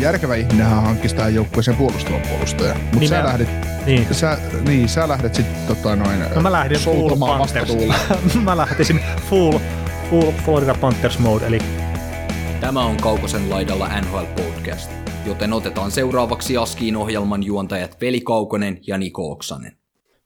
Järkevä ihminenhän hankkisi tähän joukkueeseen puolustavan puolustaja. Mutta sä lähdit, Niin. sä, niin, sä lähdet sitten tota noin, No mä lähdin full Panthers. mä lähtisin full, full Florida Panthers mode, eli Tämä on Kaukosen laidalla NHL Podcast, joten otetaan seuraavaksi Askiin ohjelman juontajat Veli Kaukonen ja Niko Oksanen.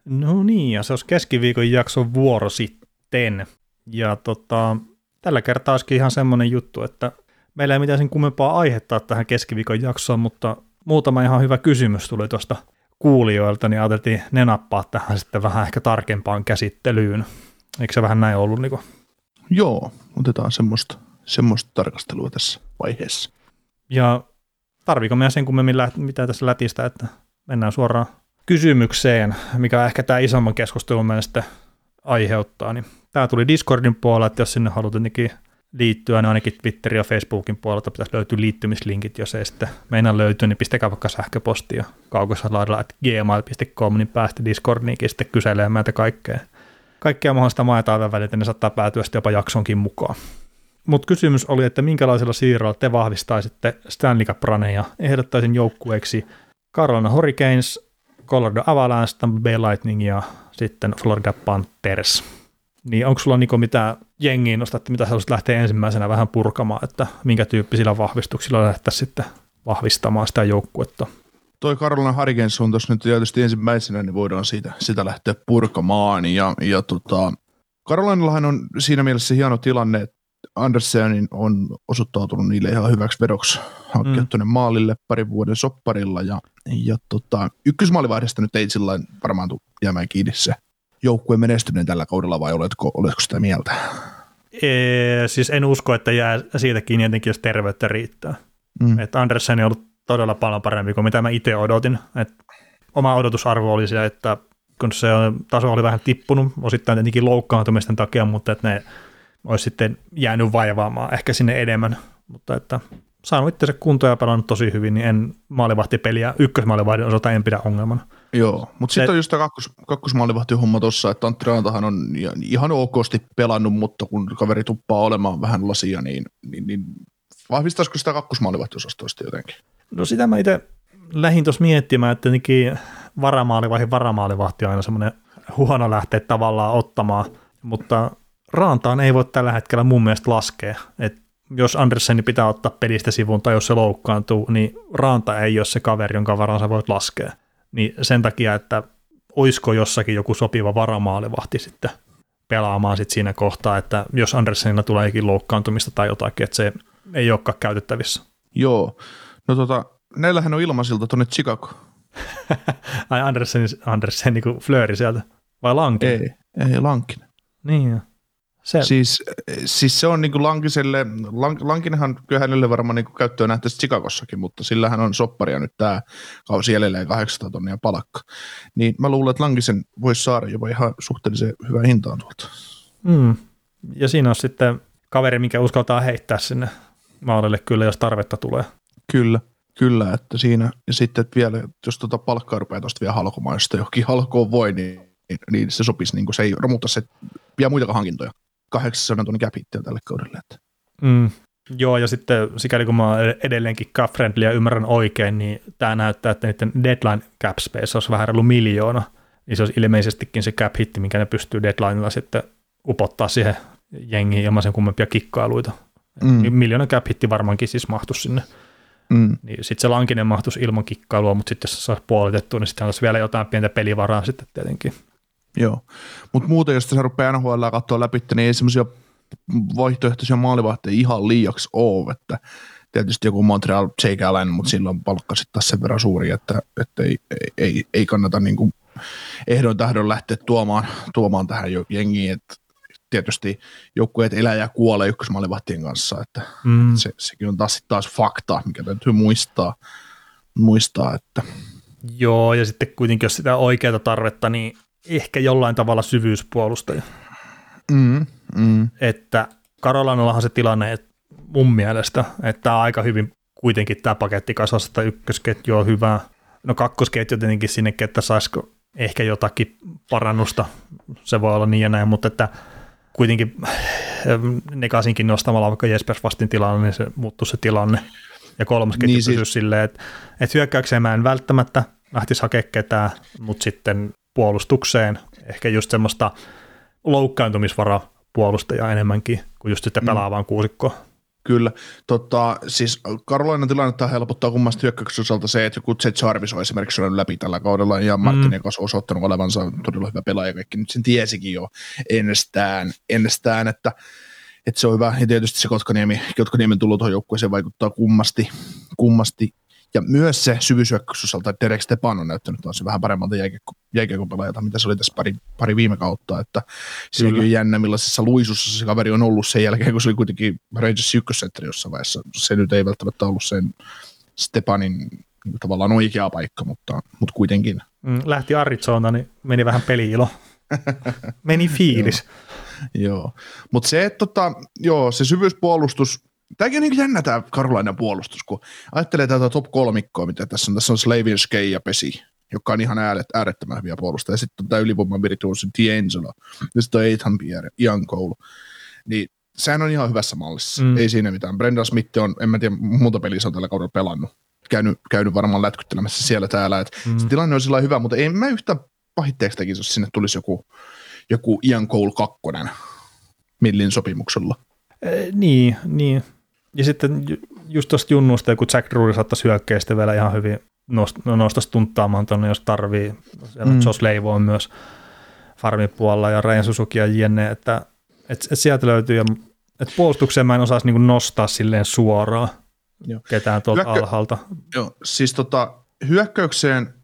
No niin, ja se olisi keskiviikon jakson vuoro sitten. Ja tota, tällä kertaa olisikin ihan semmoinen juttu, että meillä ei mitään sen kummempaa aihetta tähän keskiviikon jaksoon, mutta muutama ihan hyvä kysymys tuli tuosta kuulijoilta, niin ajateltiin ne nappaa tähän sitten vähän ehkä tarkempaan käsittelyyn. Eikö se vähän näin ollut, Niko? Joo, otetaan semmoista, semmoista tarkastelua tässä vaiheessa. Ja tarviiko meidän sen kummemmin läht- mitä tässä lätistä, että mennään suoraan kysymykseen, mikä ehkä tämä isomman keskustelun sitten aiheuttaa. Niin tämä tuli Discordin puolella, että jos sinne haluat jotenkin liittyä, niin ainakin Twitterin ja Facebookin puolelta pitäisi löytyä liittymislinkit, jos ei sitten meinaa löytyä, niin pistäkää vaikka sähköpostia kaukosalaidalla gmail.com, niin päästä Discordiinkin sitten kyselemään meiltä kaikkea. Kaikkea mahdollista maa ja väliltä, niin saattaa päätyä sitten jopa jaksonkin mukaan. Mutta kysymys oli, että minkälaisella siirrolla te vahvistaisitte Stanley cup ja ehdottaisin joukkueeksi Carolina Hurricanes, Colorado Avalanche, Bay Lightning ja sitten Florida Panthers. Niin onko sulla Niko mitään jengiä nostatte, mitä haluaisit lähteä ensimmäisenä vähän purkamaan, että minkä tyyppisillä vahvistuksilla lähdettäisiin sitten vahvistamaan sitä joukkuetta? Toi Carolina Hurricanes on tuossa nyt tietysti ensimmäisenä, niin voidaan siitä, sitä lähteä purkamaan. Ja, ja tota, Carolinallahan on siinä mielessä hieno tilanne, että Andersenin on osoittautunut niille ihan hyväksi vedoksi hankkia Mm. tuonne maalille parin vuoden sopparilla. Ja, ja tota, ykkösmaalivahdesta nyt ei sillä varmaan tule jäämään kiinni se joukkueen menestyminen tällä kaudella, vai oletko, oletko sitä mieltä? Ee, siis en usko, että jää siitä kiinni jotenkin, jos terveyttä riittää. Mm. Että Andersen on ollut todella paljon parempi kuin mitä mä itse odotin. Et oma odotusarvo oli se, että kun se on- taso oli vähän tippunut, osittain tietenkin loukkaantumisten takia, mutta että ne olisi sitten jäänyt vaivaamaan ehkä sinne enemmän. Mutta että saanut itse kuntoon ja pelannut tosi hyvin, niin en maalivahtipeliä ykkösmaalivahdin osalta en pidä ongelmana. Joo, mutta sitten on just tämä kakkos, kakkosmaalivahtihomma tuossa, että Antti Rantahan on ihan okosti pelannut, mutta kun kaveri tuppaa olemaan vähän lasia, niin, niin, niin vahvistaisiko sitä kakkosmaalivahtiosastoista jotenkin? No sitä mä itse lähdin tuossa miettimään, että tietenkin varamaalivaihin varamaalivahti on aina semmoinen huono lähteä tavallaan ottamaan, mutta Rantaan ei voi tällä hetkellä mun mielestä laskea. Et jos Anderseni pitää ottaa pelistä sivuun tai jos se loukkaantuu, niin Ranta ei ole se kaveri, jonka varaan sä voit laskea. Niin sen takia, että oisko jossakin joku sopiva varamaalivahti sitten pelaamaan sit siinä kohtaa, että jos Andersenilla tulee jokin loukkaantumista tai jotakin, että se ei olekaan käytettävissä. Joo, no tota, näillähän on ilmaisilta tuonne Chicago. Ai Andersen, Andersen niin kuin Flööri sieltä. Vai Lankin? Ei, ei Lankinen. Niin jo. Se, Siis, siis se on niinku Lankiselle, Lank, Lankinenhan kyllä hänelle varmaan niinku käyttöä nähtäisi Chicagossakin, mutta sillähän on sopparia nyt tämä kausi jälleen 800 tonnia palakka. Niin mä luulen, että Lankisen voisi saada jopa ihan suhteellisen hyvää hintaan tuolta. mm. Ja siinä on sitten kaveri, mikä uskaltaa heittää sinne maalille kyllä, jos tarvetta tulee. Kyllä, kyllä, että siinä, ja sitten että vielä, jos tuota palkkaa rupeaa tuosta vielä halkomaan, jos sitä johonkin halkoon voi, niin, niin, niin se sopisi, niin se ei romuta se, vielä muitakaan hankintoja. 800 tonnin cap hittiä tälle kaudelle. Että. Mm. Joo, ja sitten sikäli kun mä oon edelleenkin cap ja ymmärrän oikein, niin tämä näyttää, että niiden deadline cap space olisi vähän reilu miljoona. Niin se olisi ilmeisestikin se cap hitti, minkä ne pystyy deadlinella sitten upottaa siihen jengiin ilman sen kummempia kikkailuita. Mm. Miljoona cap hitti varmaankin siis mahtuisi sinne. Mm. Niin sitten se lankinen mahtuisi ilman kikkailua, mutta sitten jos se saisi puolitettua, niin sitten olisi vielä jotain pientä pelivaraa sitten tietenkin. Joo, mutta muuten jos se rupeaa NHL katsoa läpi, niin ei semmoisia vaihtoehtoisia maalivahteja ihan liiaksi ole, että tietysti joku Montreal Jake Allen, mutta silloin palkka sitten taas sen verran suuri, että, että ei, ei, ei, kannata niin kuin ehdon tahdon lähteä tuomaan, tuomaan tähän jo jengiin, että tietysti joukkueet elää ja kuolee ykkösmaalivahtien kanssa, että Mm. se, sekin on taas, taas fakta, mikä täytyy muistaa, muistaa että Joo, ja sitten kuitenkin jos sitä oikeaa tarvetta, niin ehkä jollain tavalla syvyyspuolustaja. Mm, mm. Että Karolanallahan se tilanne, että mun mielestä, että tämä aika hyvin kuitenkin tämä paketti kasassa, että ykkösketju on hyvä. No kakkosketju tietenkin sinnekin, että saisiko ehkä jotakin parannusta, se voi olla niin ja näin, mutta että kuitenkin Nekasinkin nostamalla vaikka Jespers vastin tilanne, niin se muuttuu se tilanne. Ja kolmas ketju niin pysyy siis... silleen, että, että hyökkäykseen mä en välttämättä lähtisi hakemaan ketään, mutta sitten puolustukseen ehkä just semmoista loukkaantumisvara puolustajaa enemmänkin kuin just sitten mm. pelaavaan kuusikkoon. Kyllä. Tota, siis Karolaina tilannetta helpottaa kummasta hyökkäyksen osalta se, että joku Jet Jarvis on esimerkiksi ollut läpi tällä kaudella ja Martin mm. kanssa osoittanut olevansa todella hyvä pelaaja, kaikki nyt sen tiesikin jo ennestään, ennestään että, että se on hyvä. Ja tietysti se Kotkaniemi, Kotkaniemen tullut tuohon joukkueeseen vaikuttaa kummasti, kummasti ja myös se syvyysyökkäysosalta, että Derek Stepan on näyttänyt taas vähän paremmalta jääkiekko-pelaajalta, mitä se oli tässä pari, pari viime kautta. Että siinäkin on jännä, millaisessa luisussa se kaveri on ollut sen jälkeen, kun se oli kuitenkin Rangers ykkössentteri jossain vaiheessa. Se nyt ei välttämättä ollut sen Stepanin niin tavallaan oikea paikka, mutta, mutta kuitenkin. Mm, lähti Arizona, niin meni vähän peliilo. meni fiilis. joo, joo. mutta se, että tota, joo, se syvyyspuolustus, Tämäkin on niin jännä tämä Karolainen puolustus, kun ajattelee tätä top kolmikkoa, mitä tässä on. Tässä on Slavin Skei ja Pesi, joka on ihan ääret, äärettömän hyviä puolustajia. Sitten on tämä ylivoiman virtuosi D'Angelo, ja sitten on Ethan Pierre, Ian Cole. Niin sehän on ihan hyvässä mallissa, mm. ei siinä mitään. Brendan Smith on, en mä tiedä, muuta peliä on tällä kaudella pelannut. Käynyt, käynyt varmaan lätkyttelemässä siellä täällä. Et mm. Se tilanne on sillä hyvä, mutta ei mä yhtä pahitteeksi tekisi, jos sinne tulisi joku, joku Ian Cole kakkonen millin sopimuksella. Eh, niin, niin. Ja sitten just tuosta junnusta, kun Jack Drury saattaisi hyökkää sitten vielä ihan hyvin nost- no, nostaisi tunttaamaan tuonne, jos tarvii. Siellä mm. Josh Leivo on myös farmin puolella ja Ryan Suzuki ja jne, että et, et sieltä löytyy, ja, et puolustukseen mä en osaisi niinku nostaa silleen suoraan Joo. ketään tuolta Hyökkö- alhaalta. Joo, siis tota, hyökkäykseen,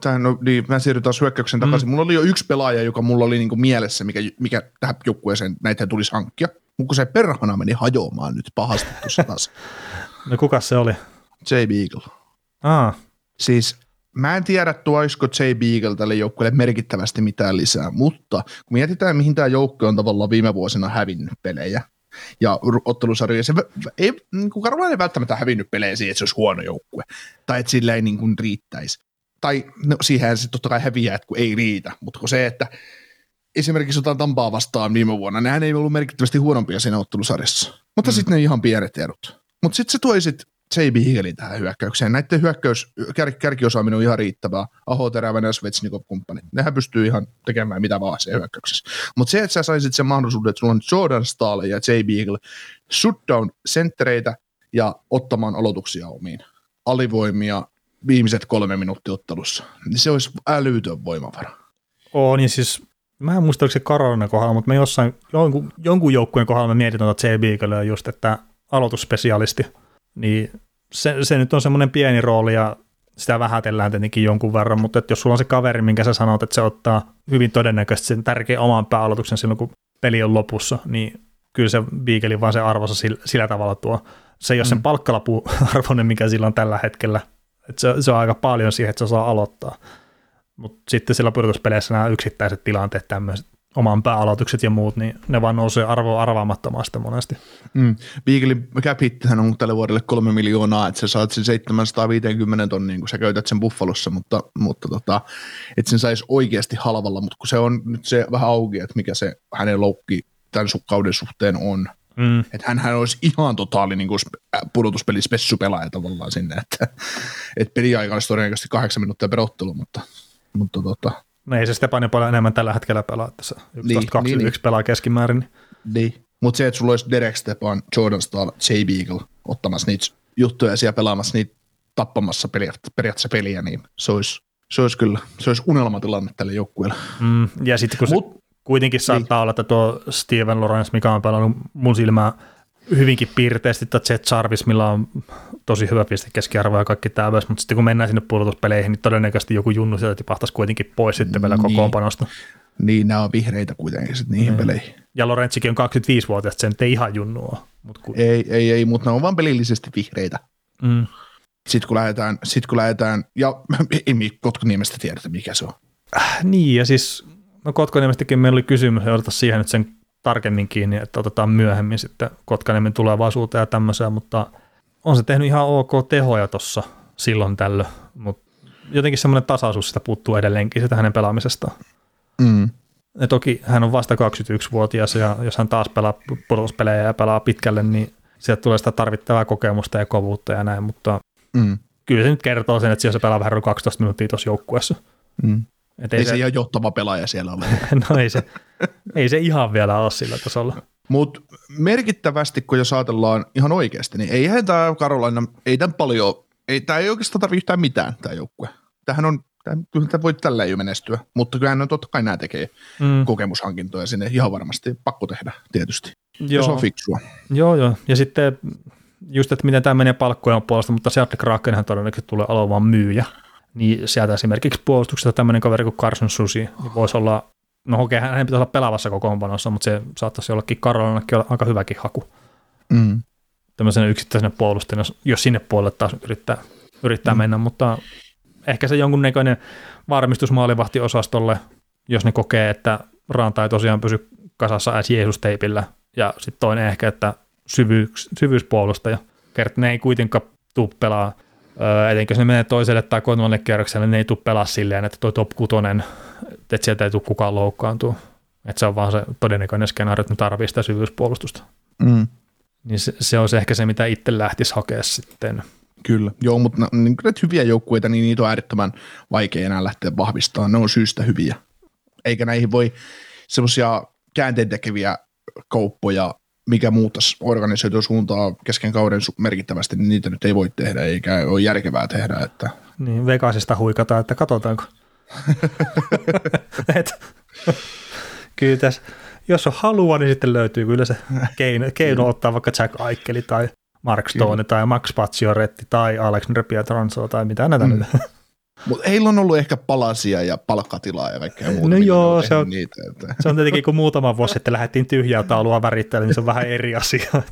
tähän, no, niin, mä siirryn taas hyökkäykseen mm. takaisin. Mulla oli jo yksi pelaaja, joka mulla oli niinku mielessä, mikä, mikä tähän joukkueeseen näitä tulisi hankkia. Mutta se perhana meni hajoamaan nyt pahasti tuossa taas. no kuka se oli? J. Beagle. Ah. Siis mä en tiedä, tuoisiko J. Beagle tälle joukkueelle merkittävästi mitään lisää, mutta kun mietitään, mihin tämä joukko on tavallaan viime vuosina hävinnyt pelejä, ja ottelusarjoja, se ei, niin kuin ei välttämättä hävinnyt pelejä siihen, että se olisi huono joukkue, tai että sillä ei niin kuin riittäisi. Tai no, siihen se totta kai häviää, että kun ei riitä, mutta kun se, että esimerkiksi jotain Tampaa vastaan viime vuonna, nehän ei ollut merkittävästi huonompia siinä ottelusarjassa. Mutta mm. sitten ne ihan pienet erot. Mutta sitten se toi sitten JB Higelin tähän hyökkäykseen. Näiden hyökkäys, kär, kärkiosaaminen on ihan riittävää. Aho, Terävänen ja Svetsnikov kumppanit. Nehän pystyy ihan tekemään mitä vaan se hyökkäyksessä. Mutta se, että sä saisit sen mahdollisuuden, että sulla on Jordan Stahl ja JB Eagle shutdown senttereitä ja ottamaan aloituksia omiin. Alivoimia viimeiset kolme minuuttia ottelussa. Niin se olisi älytön voimavara. On, niin siis Mä en muista, oliko se Karolina kohdalla, mutta me jossain, jonkun, jonkun joukkueen kohdalla me mietin tuota J. Beaglea just, että aloitusspesialisti, niin se, se nyt on semmoinen pieni rooli ja sitä vähätellään tietenkin jonkun verran, mutta että jos sulla on se kaveri, minkä sä sanot, että se ottaa hyvin todennäköisesti sen tärkeän oman pääaloituksen silloin, kun peli on lopussa, niin kyllä se Beagle vaan se arvossa sillä, sillä tavalla tuo. Se ei ole mm. sen palkkalapu arvoinen, mikä sillä on tällä hetkellä. Että se, se on aika paljon siihen, että se saa aloittaa. Mutta sitten siellä pudotuspeleissä nämä yksittäiset tilanteet, tämmöiset oman pääaloitukset ja muut, niin ne vaan nousee arvoa arvaamattomasti monesti. Mm. Beaglin cap on tälle vuodelle kolme miljoonaa, että sä saat sen 750 tonnia, kun sä käytät sen Buffalossa, mutta, mutta tota, että sen saisi oikeasti halvalla, mutta kun se on nyt se vähän auki, että mikä se hänen loukki tämän kauden suhteen on. Mm. Että hän olisi ihan totaali niin kuin pudotuspeli spessupelaaja tavallaan sinne, että, että peliaika olisi todennäköisesti kahdeksan minuuttia perottelu, mutta mutta tota, no ei se Stepani paljon enemmän tällä hetkellä pelaa tässä. 11-21 niin, niin, niin. pelaa keskimäärin. Niin. niin. Mutta se, että sulla olisi Derek Stepan, Jordan Stahl, J. Beagle ottamassa niitä juttuja siellä pelaamassa niitä tappamassa periaatteessa peliä, niin se olisi, se olisi kyllä, se olisi unelmatilanne tälle joukkueelle. Mm, ja sitten kun Mut, se kuitenkin saattaa niin. olla, että tuo Steven Lawrence, mikä on pelannut mun silmää hyvinkin piirteisesti, että Jet Jarvis, millä on tosi hyvä piste keskiarvo ja kaikki tämä mutta sitten kun mennään sinne pudotuspeleihin, niin todennäköisesti joku junnu sieltä tipahtaisi kuitenkin pois sitten vielä niin. kokoonpanosta. Niin, nämä on vihreitä kuitenkin sitten niihin mm. peleihin. Ja Lorenzikin on 25-vuotias, se ei ihan junnua. Mut kun... Ei, ei, ei, mutta ne on vaan pelillisesti vihreitä. Mm. Sitten kun lähdetään, sit kun lähdetään ja ei Kotkaniemestä tiedetä, mikä se on. Niin, ja siis no Kotkaniemestäkin meillä oli kysymys, ja siihen nyt sen tarkemmin kiinni, että otetaan myöhemmin sitten Kotkaniemen tulevaisuuteen ja tämmöiseen, mutta on se tehnyt ihan ok tehoja tuossa silloin tällöin, mutta jotenkin semmoinen tasaisuus sitä puuttuu edelleenkin sitä hänen pelaamisestaan. Mm. Ja toki hän on vasta 21-vuotias ja jos hän taas pelaa pudotuspelejä ja pelaa pitkälle, niin sieltä tulee sitä tarvittavaa kokemusta ja kovuutta ja näin, mutta Mm. kyllä se nyt kertoo sen, että siellä se pelaa vähän 12 minuuttia tuossa joukkueessa. Mm. Et Ei, ei, se se, ihan johtava pelaaja siellä ole. no ei, se, ei se ihan vielä ole sillä tasolla. Mutta merkittävästi, kun jos ajatellaan ihan oikeasti, niin eihän tämä Karolaina, ei tämän paljon, ei, tämä ei oikeastaan tarvitse yhtään mitään, tämä joukkue. Tähän on, kyllä tämä voi tällä jo menestyä, mutta kyllähän on totta kai nämä tekee Mm, kokemushankintoja sinne ihan varmasti pakko tehdä tietysti. Joo. joo, Se on fiksua. joo, joo, ja sitten just, että miten tämä menee palkkojen puolesta, mutta Seattle Krakenhan todennäköisesti tulee olemaan myyjä. Niin sieltä esimerkiksi puolustuksesta tämmöinen kaveri kuin Carson Susi niin voisi olla, no okei, hänen pitäisi olla pelaavassa kokoonpanossa, mutta se saattaisi jollakin Karolanakin olla aika hyväkin haku. Mm. tämmöisenä yksittäisenä puolustajana, jos- sinne puolelle taas yrittää, yrittää mm. mennä, mutta ehkä se jonkunnäköinen varmistus maalivahtiosastolle, jos ne kokee, että Ranta ei tosiaan pysy kasassa edes Jeesus-teipillä, ja sitten toinen ehkä, että syvyys, syvyyspuolustaja. Kert ne ei kuitenkaan tuu pelaa, öö, etenkin jos ne menee toiselle tai kolmannelle kierrokselle, ne ei tuu pelaa silleen, että toi top kutonen, että sieltä ei tule kukaan loukkaantua. Että se on vaan se todennäköinen skenaario, että ne tarvii sitä syvyyspuolustusta. Mm. Niin se, se olisi ehkä se, mitä itse lähtisi hakea sitten. Kyllä, joo, mutta niin kyllä hyviä joukkueita, niin niitä on äärettömän vaikea enää lähteä vahvistamaan. Ne on syystä hyviä. Eikä näihin voi semmoisia käänteentekeviä kauppoja, mikä muuttaisi organisoitua suuntaa kesken kauden merkittävästi, niin niitä nyt ei voi tehdä, eikä ole järkevää tehdä. Että Niin Vegasista huikataan, että katsotaanko. Et, kyllä tässä, jos on halua, niin sitten löytyy kyllä se keino, keino ottaa vaikka Jack Aikeli tai Mark Stone tai Max Pacioretti tai Alexander Pietranzo tai mitä näitä Mm. nyt. Mutta heillä on ollut ehkä palasia ja palkkatilaa ja kaikkea muuta. No joo, se on- Niitä, että. Se on tietenkin, kun muutama vuosi sitten lähdettiin tyhjää taulua värittelemään, niin se on vähän eri asia.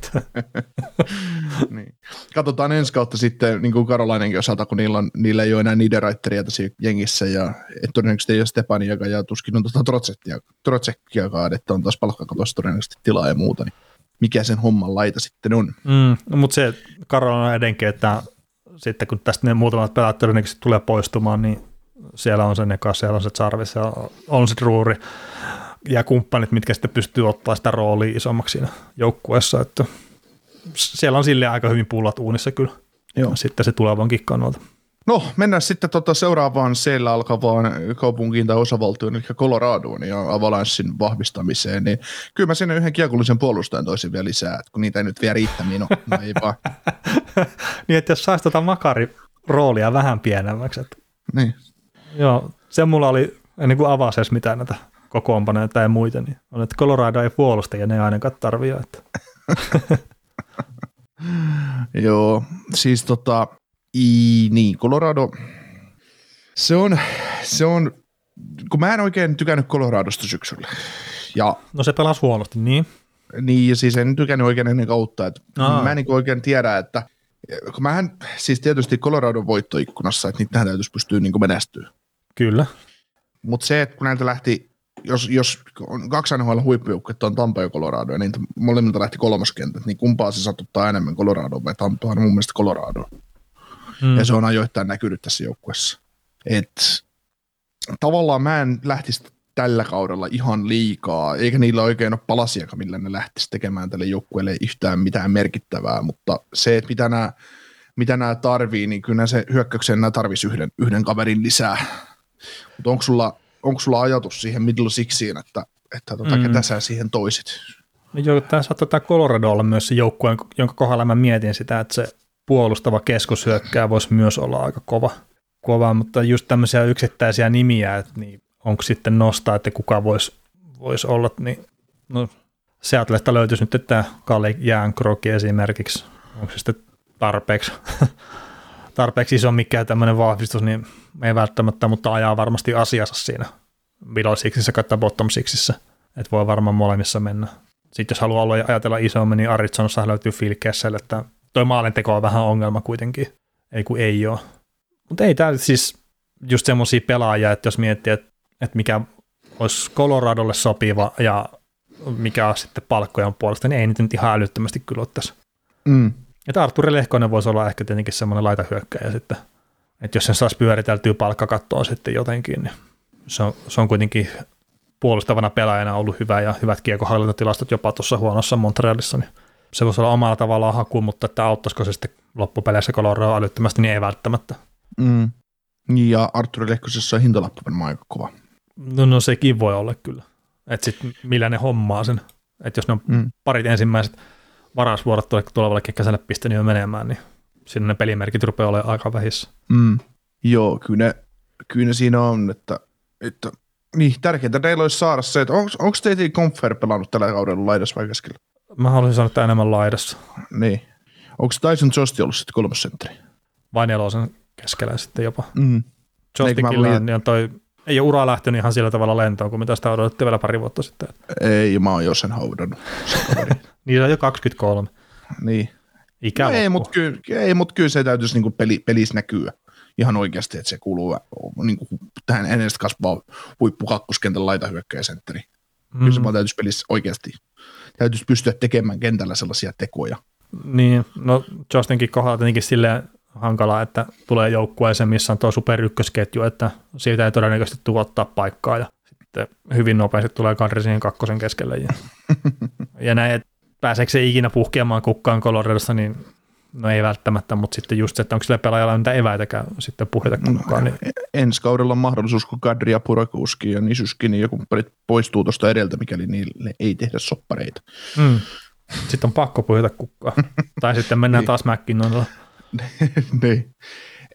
Niin. Katsotaan ensi kautta sitten, niin kuin Karolainenkin osalta, kun niillä, on, niillä ei ole enää Niederreiteria tässä jengissä, ja et todennäköisesti ei ole Stepaniaga, ja tuskin on tuota Trotsettia, Trotsekkiakaan, että on taas palkkakatossa todennäköisesti tilaa ja muuta, niin mikä sen homman laita sitten on. Mm, no, mutta se Karolana edenkin, että sitten kun tästä ne muutamat pelaat todennäköisesti tulee poistumaan, niin siellä on se Neka, siellä on se Jarvis, siellä on se Druuri ja kumppanit, mitkä sitten pystyy ottaa sitä roolia isommaksi siinä joukkueessa, että siellä on silleen aika hyvin pullat uunissa kyllä. Joo. Sitten se tulevankin kannalta. No, mennään sitten tota seuraavaan siellä alkavaan kaupunkiin tai osavaltioon, eli Coloradoon ja Avalanssin vahvistamiseen, niin kyllä mä sinne yhden kiekollisen puolustajan toisin vielä lisää, että kun niitä ei nyt vielä riittämiin ole, no ei vaan. niin, että jos saisi tota makariroolia vähän pienemmäksi, että Niin. Joo, se mulla oli, ennen kuin avasi edes mitään näitä kokoonpanoja tai muita, niin on, että Colorado ei puolusta ja ne ei ainakaan tarvii. Että. Joo, siis tota, i, niin, Colorado, se on, se on, kun mä en oikein tykännyt Coloradosta syksyllä. Ja No se pelasi huonosti, niin. niin, ja siis en tykännyt oikein ennen kautta, että Aa. mä en niin oikein tiedä, että kun mähän, siis tietysti Coloradon voittoikkunassa, että niitähän täytyisi pystyä niin menestyä. Kyllä. Mutta se, että kun näiltä lähti, jos, jos on kaksi NHL huippujoukkuetta on Tampa ja Colorado, ja niitä molemmilta lähti kolmoskentät, niin kumpaa se satuttaa enemmän Colorado vai Tampaa? No mun mielestä Colorado. Mm. Ja se on ajoittain näkynyt tässä joukkueessa. Et tavallaan mä en lähtisi tällä kaudella ihan liikaa, eikä niillä oikein ole palasiakaan, millä ne lähtisi tekemään tälle joukkueelle yhtään mitään merkittävää, mutta se, että mitä nämä, mitä nämä tarvii, niin kyllä se hyökkäykseen nämä tarvisi yhden, yhden kaverin lisää. Mutta onko sulla, onko sulla ajatus siihen middle sixiin, että, että tota, Mm. ketä sä siihen toisit? No Joo, tämä saattaa tämä Colorado olla myös se joukkue, jonka kohdalla mä mietin sitä, että se puolustava keskushyökkää voisi myös olla aika kova, kova mutta just tämmöisiä yksittäisiä nimiä, että niin onko sitten nostaa, että kuka voisi vois olla, niin no Seattlesta löytyisi nyt tämä Kalle Jäänkroki esimerkiksi, onko se sitten tarpeeksi, tarpeeksi iso mikään tämmöinen vahvistus, niin ei välttämättä, mutta ajaa varmasti asiassa siinä middle sixissä tai bottom että voi varmaan molemmissa mennä. Sitten jos haluaa ajatella isommin, niin Arizonassa löytyy Phil Kessel, että toi maalinteko on vähän ongelma kuitenkin. ei kun ei ole. Mutta ei tämä siis just semmoisia pelaajia, että jos miettii, että, että mikä olisi Coloradolle sopiva ja mikä on sitten palkkojen puolesta, niin ei niitä nyt ihan älyttömästi kyllä ole tässä. Mm. Että Arturi Lehkonen voisi olla ehkä tietenkin semmoinen laitahyökkäjä sitten, että jos sen saisi pyöriteltyä palkkakattoa sitten jotenkin, niin se on, se on kuitenkin puolustavana pelaajana ollut hyvä ja hyvät kiekohallintatilastot jopa tuossa huonossa Montrealissa, niin se voisi olla omalla tavallaan haku, mutta että auttaisiko se sitten loppupeleissä Coloradoa älyttömästi, niin ei välttämättä. Mm. Ja Arturi Lehkosessa on hintalappu varmaan aika kova. No, no sekin voi olla kyllä. Että sitten millä ne hommaa sen. Että jos ne on Mm. parit ensimmäiset varausvuorot tulevalle kekäiselle pistänyt jo menemään, niin sinne ne pelimerkit rupeaa olemaan aika vähissä. Mm. Joo, kyllä ne, kyllä ne siinä on, että, että niin, tärkeintä teillä olisi saada se, että onko teitä Confer pelannut tällä kaudella laidassa vai keskellä? Mä haluaisin sanoa, että enemmän laidassa. Niin. Onko Tyson Josti ollut sitten kolmas sentteri? Vai nelosen keskellä sitten jopa. Mm. Jostikilla mä on, niin toi, ei ole ura lähtenyt ihan sillä tavalla lentoon, kuin mitä sitä odotettiin vielä pari vuotta sitten. Ei, mä oon jo sen haudannut. Niin se on jo 23. niin. Ikä No ei, mutta kyllä, ei, mut kyllä se täytyisi niinku peli, pelissä näkyä ihan oikeasti, että se kuuluu niinku, tähän enestä kasvaa huippu kakkoskentän laitahyökkäjäsentteri. Mm. Kyllä se vaan täytyisi pelissä oikeasti, täytyisi pystyä tekemään kentällä sellaisia tekoja. Niin, no Justinkin kohdalla tietenkin silleen hankalaa, että tulee joukkueeseen, missä on tuo super ykkösketju, että siitä ei todennäköisesti tuottaa paikkaa ja sitten hyvin nopeasti tulee kadri siihen kakkosen keskelle. Ja, ja näin, että pääseekö se ikinä puhkeamaan kukkaan Coloradossa, niin no ei välttämättä, mutta sitten just se, että onko sille pelaajalla mitä eväitäkään sitten puhjeta kukkaan. Niin, Ensi kaudella on mahdollisuus, kun Kadri ja Purakuski ja Nisuski niin joku kumppanit poistuu tuosta edeltä, mikäli niille ei tehdä soppareita. mm, sitten on pakko puhjeta kukkaan. tai sitten mennään taas McKinnonilla. niin.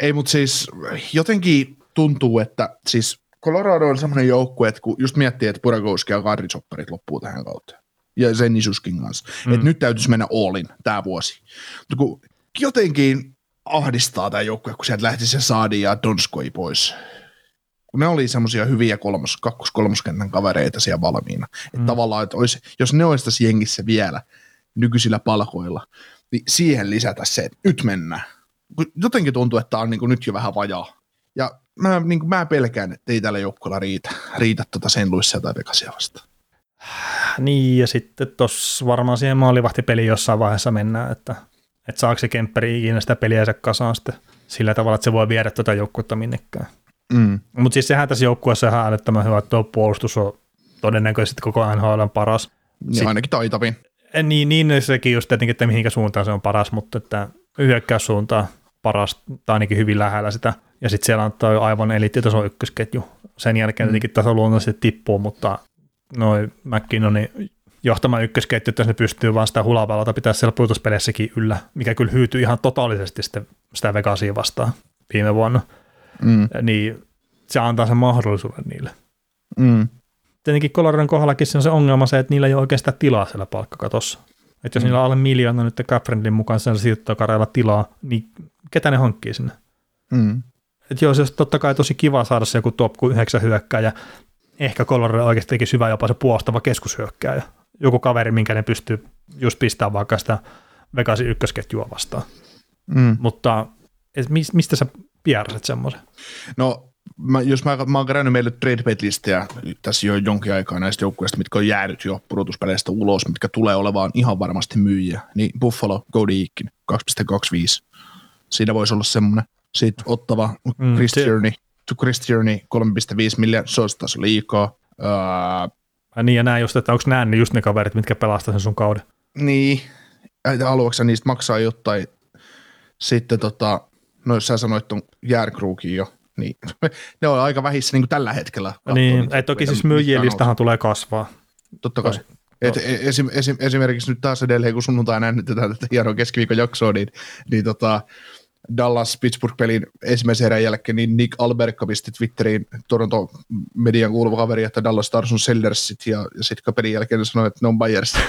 Ei, mutta siis jotenkin tuntuu, että siis Colorado on semmoinen joukkue, että kun just miettii, että Purakoski ja Kadri-sopparit loppuu tähän kautta. Ja sen Nisuskin kanssa. Mm. Että nyt täytyisi mennä Allin tämä vuosi. Mutta kun jotenkin ahdistaa tämä joukkue, kun sieltä lähti se Saadi ja Donskoi pois. Kun ne oli semmoisia hyviä kolmos, kakkos, kolmoskentän kavereita siellä valmiina. Mm. Että tavallaan, että olisi, jos ne olisi tässä jengissä vielä nykyisillä palkoilla, niin siihen lisätä se, että nyt mennään. Jotenkin tuntuu, että tämä on niin kuin nyt jo vähän vajaa. Ja mä, niin kuin mä pelkään, että ei tällä joukkueella riitä, riitä tuota St. Louisia tai Vegasia vastaan. Niin, ja sitten tuossa varmaan siihen maalivahtipeliin jossain vaiheessa mennään, että, että saako se Kempperi ikinä sitä peliänsä kasaan sitten sillä tavalla, että se voi viedä tuota joukkuetta minnekään. Mm. Mutta siis sehän tässä joukkueessa ihan älyttömän hyvä, että tuo puolustus on todennäköisesti koko NHL paras. Ja Sit- ainakin taitavin. Eh, Niin, niin sekin just tietenkin, että mihinkä suuntaan se on paras, mutta että hyökkäyssuuntaan paras, tai ainakin hyvin lähellä sitä. Ja sitten siellä on toi aivan eliittitaso ykkösketju. Sen jälkeen tietenkin taso luonnollisesti tippuu, mutta noin McKinnonin johtama ykkösketju, että ne pystyy vaan sitä hulapalota pitää siellä pudotuspeleissäkin yllä, mikä kyllä hyytyi ihan totaalisesti sitten sitä Vegasia vastaan viime vuonna, Mm. niin se antaa sen mahdollisuuden niille. Mm. Tietenkin Coloradon kohdallakin se on se ongelma se, että niillä ei ole sitä tilaa siellä palkkakatossa. Että jos mm. niillä on alle miljoona nyt Capfriendin mukaan siellä siirtokareilla tilaa, niin ketä ne hankkii sinne? Mm. Et joo, se olisi totta kai tosi kiva saada se joku top 9 hyökkääjä. Ehkä Colorado oikeasti tekisi hyvä jopa se puolustava keskushyökkääjä. Joku kaveri, minkä ne pystyy just pistämään vaikka sitä Vegasin ykkösketjua vastaan. Mm. Mutta et mis- mistä sä piärsit semmoisen? No, mä, jos mä, mä oon kerännyt meille trade listejä tässä jo jonkin aikaa näistä joukkueista, mitkä on jäänyt jo pudotuspeleistä ulos, mitkä tulee olevaan ihan varmasti myyjiä, niin Buffalo, Cody Eakin, 2,25. Siinä voisi olla semmoinen. Sitten ottava Mm, Chris Tierney, to Chris Tierney, 3,5 miljoonaa, se olisi taas liikaa. Ai niin ja näin just, että onko nämä ne just ne kaverit, mitkä pelastaa sen sun kauden? niin, haluatko niistä maksaa jotain. Sitten tota, no jos sä sanoit ton Järkruukin jo, niin ne on aika vähissä niin kuin tällä hetkellä. Niin, ei toki siis myyjien listahan tulee kasvaa. Totta kai. Et esim, esim, esimerkiksi nyt taas edelleen, kun sunnuntaina äänitetään tätä hienoa keskiviikon jaksoa, niin, niin tota, Dallas-Pittsburgh-pelin ensimmäisen erän jälkeen, niin Nick Alberka pisti Twitteriin Toronto median kuuluva kaveri, että Dallas Stars on Sellersit, ja, ja sitten pelin jälkeen sanoi, että ne on Bayers.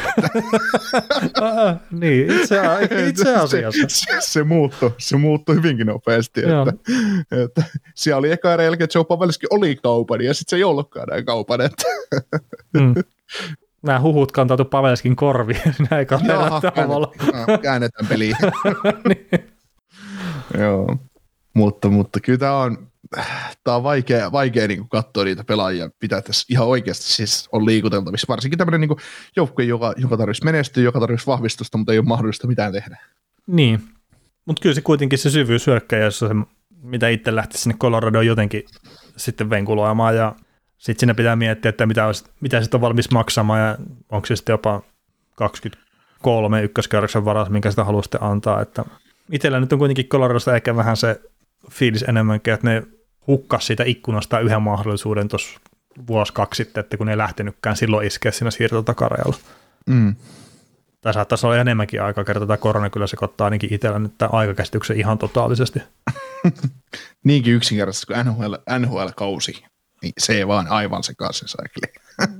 Ah, niin, itse, itse asiassa. Se, se, se, muuttui, se muuttui hyvinkin nopeasti, Joo. että, että, siellä oli eka erän jälkeen, että Joe Pavelski oli kaupan, ja sitten se ei ollutkaan näin kaupan, että Mm. Nämä huhut kantautu Pavelskin korviin näin kahdella tavalla. käännetään, peliin. Joo. Mutta, mutta kyllä tämä on, tämä on vaikea, vaikea niin katsoa niitä pelaajia, pitää tässä ihan oikeasti siis on liikuteltavissa. Varsinkin tämmöinen niin joukkue, joka, joka tarvitsisi menestyä, joka tarvitsisi vahvistusta, mutta ei ole mahdollista mitään tehdä. Niin, mutta kyllä se kuitenkin se syvyys hyökkäjässä, se, mitä itse lähti sinne Coloradoon jotenkin sitten venkuloimaan ja sitten siinä pitää miettiä, että mitä, olisi, mitä sitten on valmis maksamaan ja onko se sitten jopa 23 ykköskerroksen varas, minkä sitä haluaa sitten antaa. Että itsellä nyt on kuitenkin Coloradosta ehkä vähän se fiilis enemmänkin, että ne hukkas siitä ikkunasta yhden mahdollisuuden tuossa vuosi kaksi sitten, että kun ne ei lähtenytkään silloin iskeä siinä siirtotakarajalla. Mm. Tai saattaisi olla enemmänkin aikaa kertaa tämä korona kyllä sekoittaa ainakin itsellä nyt tämän aikakäsityksen ihan totaalisesti. Niinkin yksinkertaisesti kuin NHL, NHL-kausi, niin se ei vaan aivan sekaisin saikeli.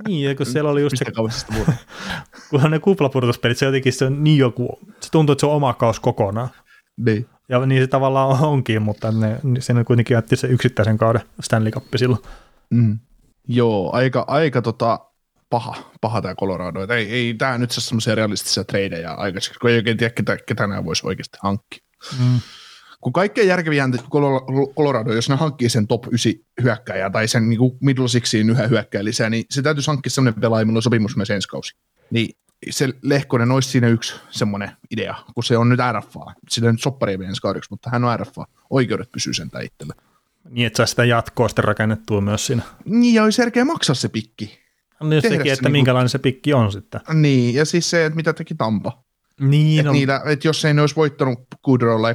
Niin, ja kun siellä oli just se, kunhan ne kuplapurtuspelit, se jotenkin se on niin joku, se tuntuu, että se on oma kaus kokonaan. Niin. Ja niin se tavallaan onkin, mutta ne, siinä kuitenkin jätti se yksittäisen kauden Stanley Cup silloin. Mm. Joo, aika, aika tota, paha, paha tämä Colorado. Et ei, ei tämä nyt se semmoisia realistisia tradeja aikaiseksi, kun ei oikein tiedä, ketä, ketä nämä voisi oikeasti hankkia. Mm. Kun kaikkein järkevintä Colorado, jos ne hankkii sen top 9 hyökkäjää tai sen niin middle sixiin yhden hyökkäjän lisää, niin se täytyisi hankkia semmoinen pelaaja, millä on sopimus myös ensi kausi. Niin se Lehkonen olisi siinä yksi semmoinen idea, kun se on nyt RFA. Sillä nyt soppari ei ensi kaudeksi, mutta hän on RFA. Oikeudet pysyy sen itsellä. Niin, että saa sitä jatkoa sitten rakennettua myös siinä. Niin, ja olisi järkeä maksaa se pikki. No Tehdä sekin, se että niinku- minkälainen se pikki on sitten. Niin, ja siis se, että mitä teki Tampa. Niin, Et no, niitä, et jos ei ne olisi voittanut Kudrolla ja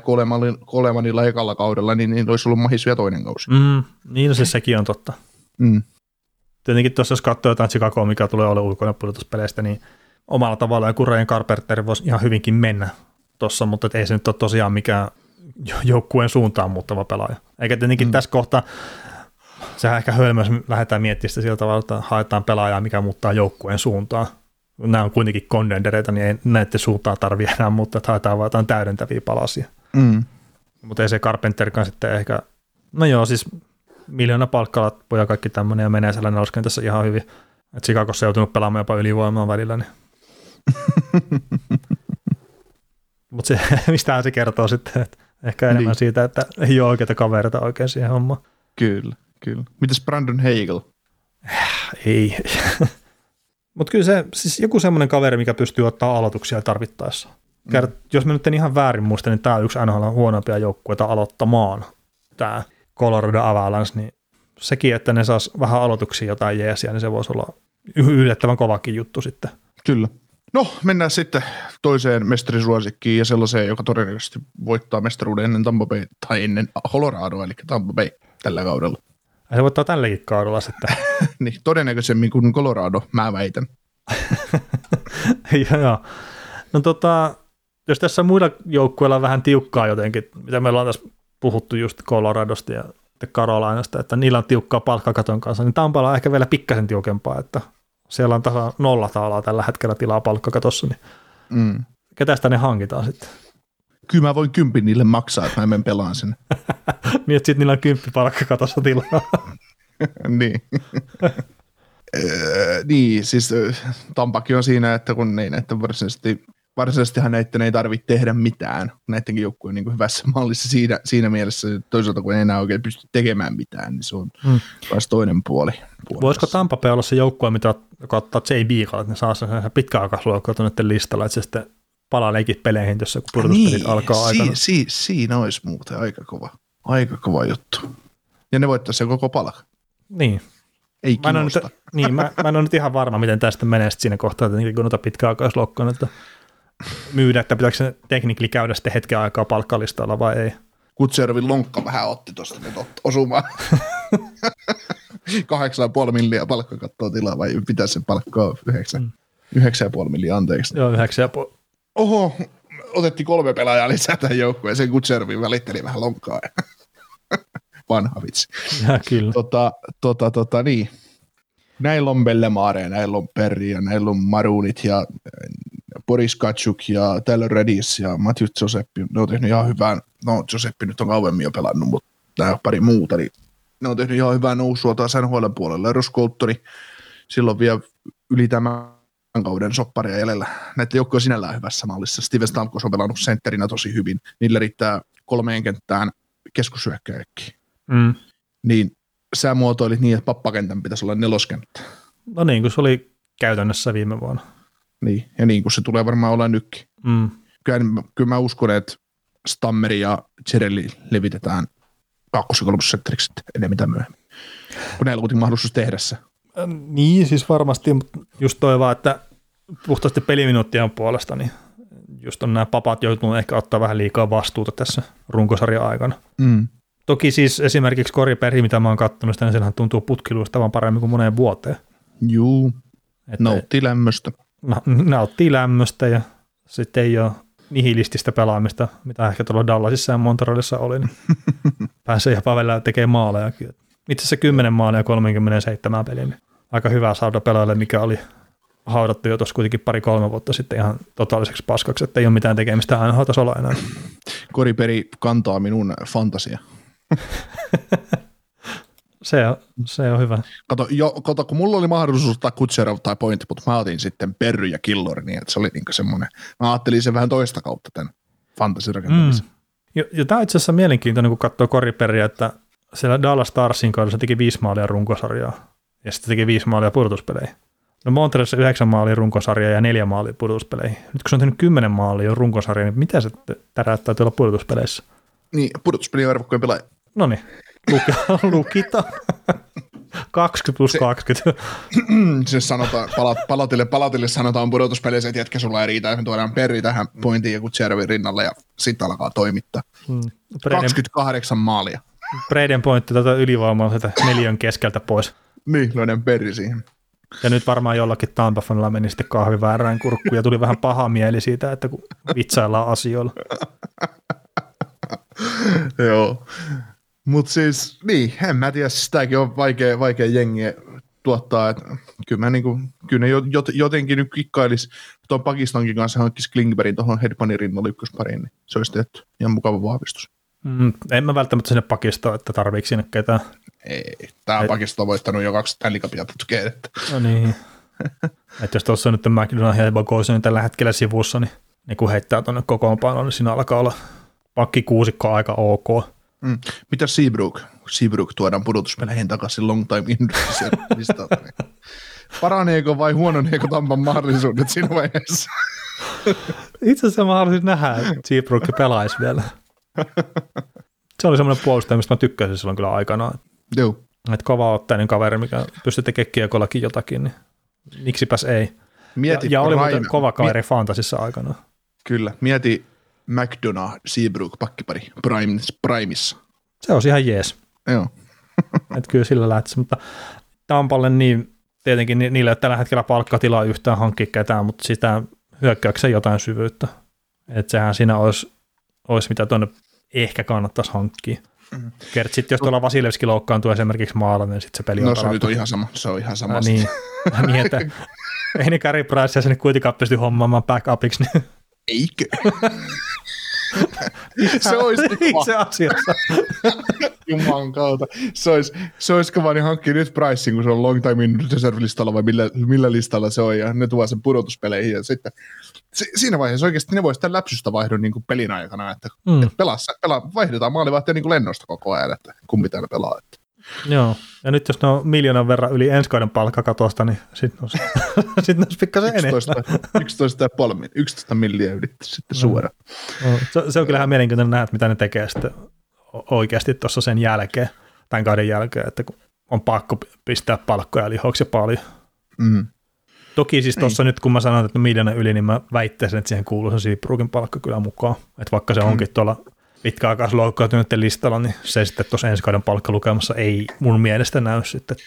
Kolemanilla, ekalla kaudella, niin niillä olisi ollut mahis vielä toinen kausi. mm, niin no siis sekin on totta. Mm. Tietenkin tuossa jos katsoo jotain Chicagoa, mikä tulee olla ulkona pudotuspeleistä, niin omalla tavallaan joku Ryan Carpenter voisi ihan hyvinkin mennä tuossa, mutta ei se nyt ole tosiaan mikään jo- joukkueen suuntaan muuttava pelaaja. Eikä tietenkin mm. tässä kohtaa, sehän ehkä hölmös, lähdetään miettimään sitä sillä tavalla, että haetaan pelaajaa, mikä muuttaa joukkueen suuntaan. Nämä on kuitenkin kondendereita, niin ei näiden suuntaa tarvitse enää että haetaan vaan jotain täydentäviä palasia. Mm. Mutta ei se Carpenterkaan sitten ehkä, no joo, siis miljoona palkkalappu ja kaikki tämmöinen ja menee sellainen neloskentässä ihan hyvin. Että Chicagossa joutunut pelaamaan jopa ylivoimaa välillä. Niin. Mutta se, mistähän se kertoo sitten, että ehkä enemmän Niin. siitä, että ei ole oikeita kavereita oikein siihen hommaan. Kyllä, kyllä. Mitäs Brandon Hagel? Ei. Mutta kyllä se, siis joku semmoinen kaveri, mikä pystyy ottaa aloituksia tarvittaessa. Kert, Jos mä nyt en ihan väärin muista, niin tämä on yksi NHL huonompia joukkueita aloittamaan, tämä Colorado Avalanche, niin sekin, että ne saisi vähän aloituksia jotain jeesiä, niin se voisi olla yllättävän kovakin juttu sitten. Kyllä. No, mennään sitten toiseen mestarisuosikkiin ja sellaiseen, joka todennäköisesti voittaa mestaruuden ennen Tampa Bay, tai ennen Coloradoa, eli Tampa Bay tällä kaudella. Ja se voittaa tälläkin kaudella sitten. niin, todennäköisemmin kuin Colorado, mä väitän. Joo. No tota, jos tässä muilla joukkueilla on vähän tiukkaa jotenkin, mitä meillä on tässä puhuttu just Coloradosta ja Carolinasta, että niillä on tiukkaa palkkakaton kanssa, niin Tampalla on ehkä vielä pikkasen tiukempaa, että siellä on tasa nolla taalaa tällä hetkellä tilaa palkkakatossa, niin Mm. ketästä ne hankitaan sitten? Kyllä mä voin kympin niille maksaa, että mä menen pelaan sen. niin, että sitten niillä on kymppi palkkakatossa tilaa. niin. Öö, niin, siis Tampakin on siinä, että kun niin, että varsinaisesti, varsinaisestihan näiden ei tarvitse tehdä mitään. Näidenkin joukkueen niin hyvässä mallissa siinä, siinä mielessä, että toisaalta kun ei enää oikein pysty tekemään mitään, niin se on Hmm. taas toinen puoli. puoli Voisiko tässä. Tampa Bay olla se joukkue, mitä, joka ottaa J. Beagle, että ne saa sen pitkäaikaisluokkaa tuonne listalla, että se sitten palaa leikit peleihin, jos joku pudotuspelit alkaa si, aikana. si, siinä olisi muuten aika kova, aika kova juttu. Ja ne voittaa sen koko palkan. Niin, Ei Mä en, nyt, niin, mä, mä en ole nyt ihan varma, miten tästä menee siinä kohtaa, että kun noita pitkäaikaislokkoon, että myydä, että pitääkö se teknikli käydä sitten hetken aikaa palkkalistalla vai ei. Kutservin lonkka vähän otti tuosta nyt osumaan. 8,5 milliä palkkakattoa tilaa vai pitää sen palkkaa 9, Mm. 9,5 milliä anteeksi. Joo, yhdeksän ja puoli. Oho, otettiin kolme pelaajaa lisää tähän joukkueeseen. Kutservin välitteli vähän lonkkaa. Vanha vitsi. Ja, kyllä. Tota, tota, tota, niin. Näillä on Bellemare, näillä on Perri ja näillä on Marunit ja Boris Katsuk ja Tyler Redis ja Matthew Joseppi. Ne on tehnyt ihan hyvää, no Joseppi nyt on kauemmin jo pelannut, mutta nämä pari muuta, niin ne on tehnyt ihan hyvää nousua taas NHL puolella. Eros Kolttori, silloin vielä yli tämä tämän kauden sopparia jäljellä. Näitä joukkoja on sinällään hyvässä mallissa. Steven Stamkos on pelannut sentterinä tosi hyvin. Niillä riittää kolmeen kenttään keskushyökkäjäkin. Mm. Niin sä muotoilit niin, että pappakentän pitäisi olla neloskenttä. No niin kuin se oli käytännössä viime vuonna. Niin, ja niin kuin se tulee varmaan olla nytkin. Mm. Kyllä, kyllä mä uskon, että Stammeri ja Cerelli levitetään kakkos- ja kolmosentteriksi enemmän tai myöhemmin. Kun näillä on mahdollisuus tehdä se. Niin, siis varmasti, mutta just toi vaan, että puhtaasti peliminuuttien puolesta, niin just on nämä papat joutunut ehkä ottaa vähän liikaa vastuuta tässä runkosarjan aikana. Mm. Toki siis esimerkiksi koriperi, mitä mä oon kattonut, sitä, niin sehän tuntuu putkiluista vaan paremmin kuin moneen vuoteen. Juu, Että nautti lämmöstä. Na- nauttii lämmöstä ja sitten ei ole nihilististä pelaamista, mitä ehkä tuolla Dallasissa ja Montrealissa oli, niin pääsee jopa välillä tekemään maalejakin. Itse asiassa 10 maalia 37 peliä, niin aika hyvä saada pelaajalle, mikä oli haudattu jo tuossa kuitenkin pari-kolme vuotta sitten ihan totaaliseksi paskaksi, että ei ole mitään tekemistä NHL-tasolla enää. Koriperi kantaa minun fantasia. Se on, se on hyvä. Kato, jo, kato, kun mulla oli mahdollisuus ottaa Kutserov tai Pointti, mutta mä otin sitten Perry ja Killori, niin että se oli niinku semmoinen, mä ajattelin sen vähän toista kautta tämän fantasirakentamisen. Mm. Ja, ja tämä on itse asiassa mielenkiintoinen, kun katsoo koriperiä, että siellä Dallas Starsin se teki viisi maalia runkosarjaa ja sitten teki viisi maalia pudotuspeleihin. No Montrealissa yhdeksän maalia runkosarjaa ja neljä maalia pudotuspeleihin. Nyt kun se on tehnyt kymmenen maalia jo runkosarjaa, niin mitä se täräyttää tuolla pudotuspeleissä? Niin, pudotuspelin arvokkojen pelaaja. No niin, lukita. 20 plus 20. se sanotaan, palat, palatille, palatille sanotaan pudotuspeleissä, että jätkä sulla ei riitä, me tuodaan Perry tähän pointiin ja Kutserovin rinnalle ja sitten alkaa toimittaa. Hmm. 28 maalia. Braden pointti tätä ylivoimaa sieltä neljön keskeltä pois. Niin, löydän Perry siihen. Ja nyt varmaan jollakin Tampa meni sitten kahvi väärään kurkkuun ja tuli vähän paha mieli siitä, että kun vitsaillaan asioilla. Joo. Mutta siis, niin, en mä tiedä, sitäkin on vaikea, vaikea jengiä tuottaa, että kyllä, mä niinku, kyllä ne jot, jotenkin nyt kikkailis, tuon Pakistankin kanssa hankkisi Klingberin tuohon Hedmanin rinnalle ykköspariin, niin se olisi tehty ihan mukava vahvistus. Mm, en mä välttämättä sinne Pakistoon, että tarviiko sinne ketään. Ei, tämä Pakistan on voittanut jo kaksi Stanley putkeen, että No niin. että jos tuossa on nyt McDonald ja Bogosin tällä hetkellä sivussa, niin, niin kun heittää tuonne kokoonpanoon, niin siinä alkaa olla pakki kuusikko aika ok. Mm. Mitä Seabrook? Seabrook tuodaan pudotuspeleihin takaisin long time listalta. Paraneeko vai huononeeko Tampan mahdollisuudet siinä vaiheessa? Itse asiassa mä haluaisin nähdä, että Seabrook pelaisi vielä. Se oli semmoinen puolustaja, mistä mä tykkäsin silloin kyllä aikanaan. Joo. Että kova otteinen kaveri, mikä pystyy tekemään kiekollakin jotakin, niin miksipäs ei. Mieti ja, ja oli muuten kova kaveri mi- Fantasissa aikanaan. Kyllä, mieti McDonough, Seabrook, pakkipari Prime, Primeissa. Se on ihan jees. Joo. että kyllä sillä lähtisi, mutta Tampalle niin tietenkin ni- niillä ei ole tällä hetkellä palkkatilaa yhtään hankkia ketään, mutta sitä hyökkäyksen jotain syvyyttä. Että sehän siinä olisi, olisi mitä tuonne ehkä kannattaisi hankkia. Mm. Kert, sitten jos tuolla Vasilevski loukkaantuu esimerkiksi maalla, niin sitten se peli on No se pelattu. nyt on ihan sama. Se on ihan sama. Niin, niin, että ei ne Gary Price sinne kuitenkaan pysty hommaamaan backupiksi. Niin Eikö? se olisi itse asiassa. Jumalan kautta. Se olisi, se olisi kova, niin hankkii nyt Pricein, kun se on long time in reserve-listalla vai millä, millä listalla se on, ja ne tuo sen pudotuspeleihin, ja sitten si, siinä vaiheessa oikeasti ne voisi sitä läpsystä vaihdon niin kuin pelin aikana, että Mm. pelaa, pelaa, vaihdetaan maalivahtia niin kuin lennosta koko ajan, että kumpi täällä pelaa. Että. Joo, ja nyt jos ne on miljoonan verran yli ensi kauden palkkakatosta, niin sitten olisi, sit olisi pikkasen enemmän. 11, 11, ja puoli, mil- 11 milliä ylitti sitten No. suoraan. No, se, se on kyllähän mielenkiintoinen nähdä, mitä ne tekee sitten oikeasti tuossa sen jälkeen, tämän kauden jälkeen, että kun on pakko pistää palkkoja lihoksi paljon. Mm. Toki siis tuossa nyt, kun mä sanon, että miljoonan yli, niin mä väittäisin, että siihen kuuluu se Seabrookin palkka kyllä mukaan. Että vaikka se onkin tuolla pitkäaikaisloukkaantuneiden listalla, niin se sitten tuossa ensi kauden palkkalukemassa ei mun mielestä näy sitten.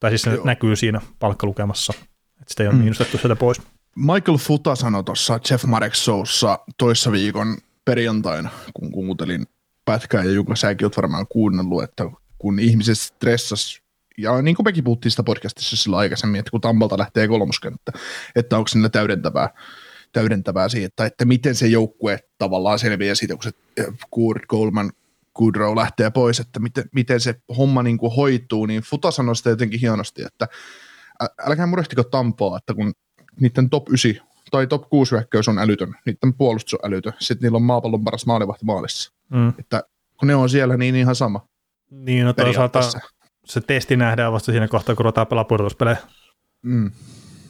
Tai siis se Joo. näkyy siinä palkkalukemassa, että sitä ei ole miinustettu sieltä pois. Michael Futa sanoi tuossa Jeff Marek Showssa toissa viikon perjantaina, kun kuuntelin pätkää, ja Juka, säkin oot varmaan kuunnellut, että kun ihmiset stressas, ja niin kuin mekin puhuttiin sitä podcastissa silloin aikaisemmin, että kun Tampalta lähtee kolmoskenttä, että onko niillä täydentävää, täydentävää siitä, että miten se joukkue tavallaan selviää siitä, kun se Kurt Goldman Goodrow lähtee pois, että miten, miten se homma niin kuin hoituu, niin Futa sanoi sitä jotenkin hienosti, että älkää murehtiko Tampoa, että kun niiden top 9 tai top 6 hyökkäys on älytön, niiden puolustus on älytön, sitten niillä on maapallon paras maalivahti maalissa. Mm. Että kun ne on siellä, niin ihan sama. Niin, no toisaalta se testi nähdään vasta siinä kohtaa, kun ruvetaan pelaa pudotuspelejä. Mm.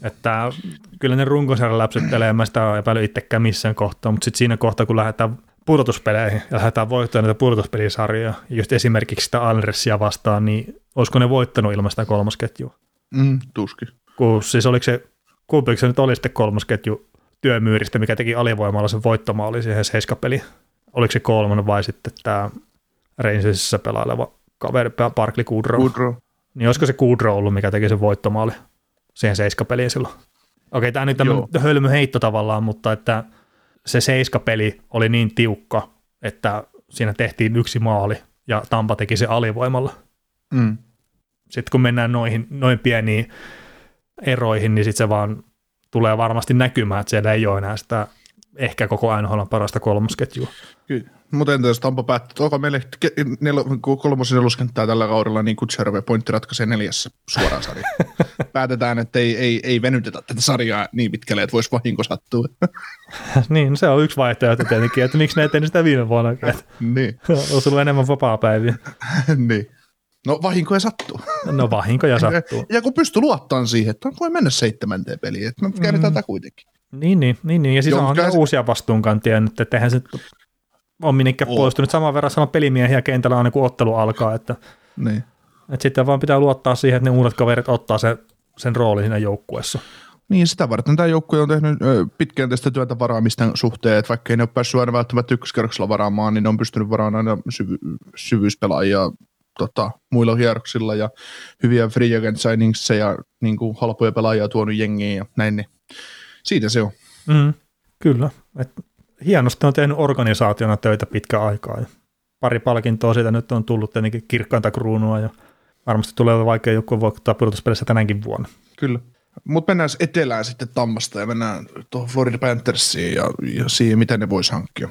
Että kyllä ne runkosarjan läpsyttelee, mä sitä ole epäily itsekään missään kohtaa, mutta sitten siinä kohtaa, kun lähdetään pudotuspeleihin ja lähdetään voittamaan näitä pudotuspelisarjoja, ja just esimerkiksi sitä Alressia vastaan, niin olisiko ne voittanut ilman sitä kolmosketjua? Mm, tuskin. Kun siis oliko se, kumpiko se nyt oli sitten kolmosketju työmyyristä, mikä teki alivoimalla sen voittomaali siihen seiskapeliin? Oliko se kolmonen vai sitten tämä Rangersissa pelaileva kaveri Barkley Goodrow? Woodrow. Niin olisiko se Goodrow ollut, mikä teki sen voittomaali siihen seiskapeliin silloin? Okei, tämä nyt on Joo. hölmö heitto tavallaan, mutta että se seiskapeli oli niin tiukka, että siinä tehtiin yksi maali ja Tampa teki se alivoimalla. Mm. Sitten kun mennään noihin, noin pieniin eroihin, niin sitten se vaan tulee varmasti näkymään, että siellä ei ole enää sitä ehkä koko NHL parasta kolmosketjua. Kyllä. Mutta entä jos Tampa päättää, onko meille ke- nel- kun kolmosen neloskenttää tällä kaudella, niin Kutserov ja Pointti ratkaisee neljässä suoraan sarja. Päätetään, että ei, ei, ei venytetä tätä sarjaa niin pitkälle, että voisi vahinko sattua. niin, se on yksi vaihtoehto tietenkin, että miksi ne ei sitä viime vuonna, niin. olisi ollut enemmän vapaa-päiviä. niin. No vahinkoja sattuu. No vahinkoja sattuu. Ja kun pystyy luottamaan siihen, että voi mennä seitsemänteen peliin, että me käännetään mm. tätä kuitenkin. Niin, niin, niin, niin. ja siis Joo, on se- uusia vastuunkantia nyt, että eihän se on minnekään poistunut. Saman verran sama pelimiehiä kentällä aina kun ottelu alkaa, että, Niin. että sitten vaan pitää luottaa siihen, että ne uudet kaverit ottaa sen, sen roolin siinä joukkueessa. Niin, sitä varten tämä joukkue on tehnyt ö, pitkäjänteistä työtä varaamisten suhteen, että vaikka ei ne ole päässyt aina välttämättä ykköskerroksella varaamaan, niin ne on pystynyt varaamaan aina syvy- syvyyspelaajia tota, muilla kierroksilla ja hyviä free agent signings ja niin kuin halpoja pelaajia tuonut jengiin ja näin, niin siitä se on. Mm, kyllä. Et hienosti on tehnyt organisaationa töitä pitkä aikaa. Ja pari palkintoa siitä nyt on tullut tietenkin kirkkainta kruunua ja varmasti tulee vaikea joku voittaa pudotuspelissä tänäkin vuonna. Kyllä. Mutta mennään etelään sitten Tammasta ja mennään tuohon Florida Panthersiin ja, ja siihen, mitä ne voisi hankkia.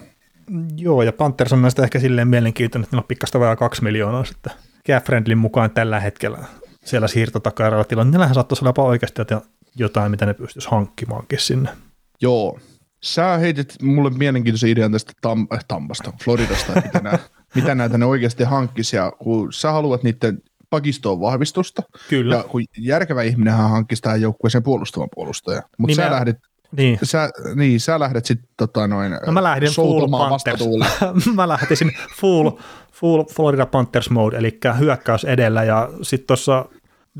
Joo, ja Panthers on näistä ehkä silleen mielenkiintoinen, että niillä on pikkasta vajaa kaksi miljoonaa sitten. Cap Friendlin mukaan tällä hetkellä siellä siirtotakaeralla tilanne. Niillähän saattaisi olla jopa oikeasti jotain- mitä ne pystyisi hankkimaankin sinne. Joo. Sä heitit mulle mielenkiintoisen idean tästä Tam- äh, Tampasta, Floridasta, mitä, nää, mitä näitä ne oikeasti hankkisi. Ja kun sä haluat niiden pakistoon vahvistusta, Kyllä. ja kun järkevä ihminenhän hankkisi tähän joukkueeseen puolustavan puolustajan. Mutta sä Nimeä- lähdet, Niin. sä, niin, sä lähdet sitten tota noin, No mä lähdin full Panthers. mä lähtisin full, full Florida Panthers mode, eli hyökkäys edellä, ja sitten tuossa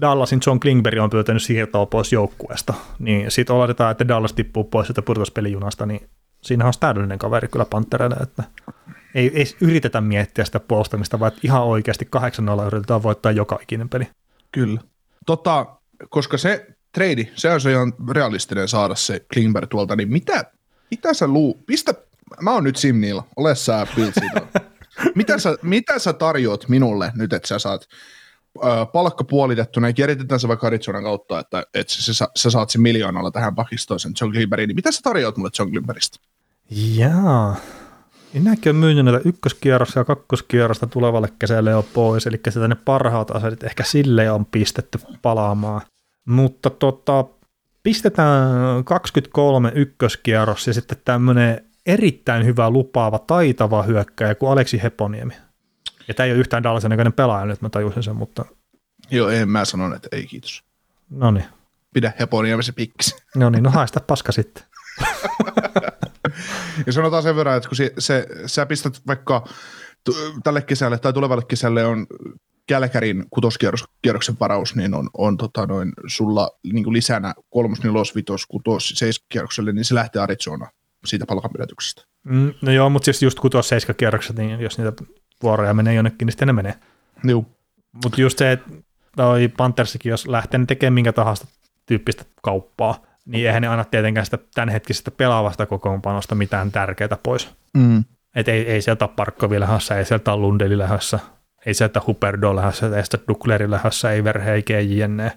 Dallasin John Klingberg on pyytänyt siirtoa pois joukkueesta, niin sitten oletetaan, että Dallas tippuu pois sieltä pudotuspelijunasta, niin siinähän on täydellinen kaveri kyllä Panthereille, että ei, ei yritetä miettiä sitä puolustamista, vaan ihan oikeasti 8-0 yritetään voittaa joka ikinen peli. Kyllä. Tota, koska se trade, se on se ihan realistinen saada se Klingberg tuolta, niin mitä, mitä sä luu, pistä, mä oon nyt Simniillä, ole sä mitä, sä, mitä sä tarjoat minulle nyt, että sä saat ö, palkka puolitettuna, ja kierritetään se vaikka Arizonan kautta, että, että sä, sä, sä, saat sen miljoonalla tähän pakistoon sen John Klingbergin, niin mitä sä tarjoat mulle John Klingbergistä? Jaa. Minäkin on myynyt näitä ykköskierrosta ja kakkoskierrosta tulevalle kesälle jo pois, eli sitä ne parhaat asetit ehkä sille on pistetty palaamaan. Mutta tota, pistetään 23 ykköskierros ja sitten tämmöinen erittäin hyvä lupaava, taitava hyökkäjä kuin Aleksi Heponiemi. Ja tämä ei ole yhtään Dallasen näköinen pelaaja nyt, mä tajusin sen, mutta Joo, en mä sanon, että ei kiitos. no niin. Pidä Heponia se pikkis. No niin, no haista paska sitten. Ja sanotaan sen verran, että kun se, se, sä pistät vaikka t- tälle kesälle tai tulevalle kesälle on Kälkärin kutoskierroksen varaus, niin on, on tota noin, sulla niin kuin lisänä kolmos, nelos, vitos, kutos, seiskakierrokselle, niin se lähtee Arizona siitä palkanpidätyksestä. Mm, no joo, mutta siis just kutos seiska kierrokset, niin jos niitä vuoroja menee jonnekin, niin sitten ne menee. Joo. Mutta just se, että toi Panthersikin, jos lähtee tekemään minkä tahansa tyyppistä kauppaa, niin eihän ne aina tietenkään sitä tämänhetkisestä pelaavasta kokoonpanosta mitään tärkeää pois. Mm. Et ei, ei sieltä ole Parkkovi lähdössä, ei sieltä ole Lundeli lähdössä, ei sieltä Huperdo lähdössä, ei sieltä Dukleri lähdössä, ei Verheike, jne.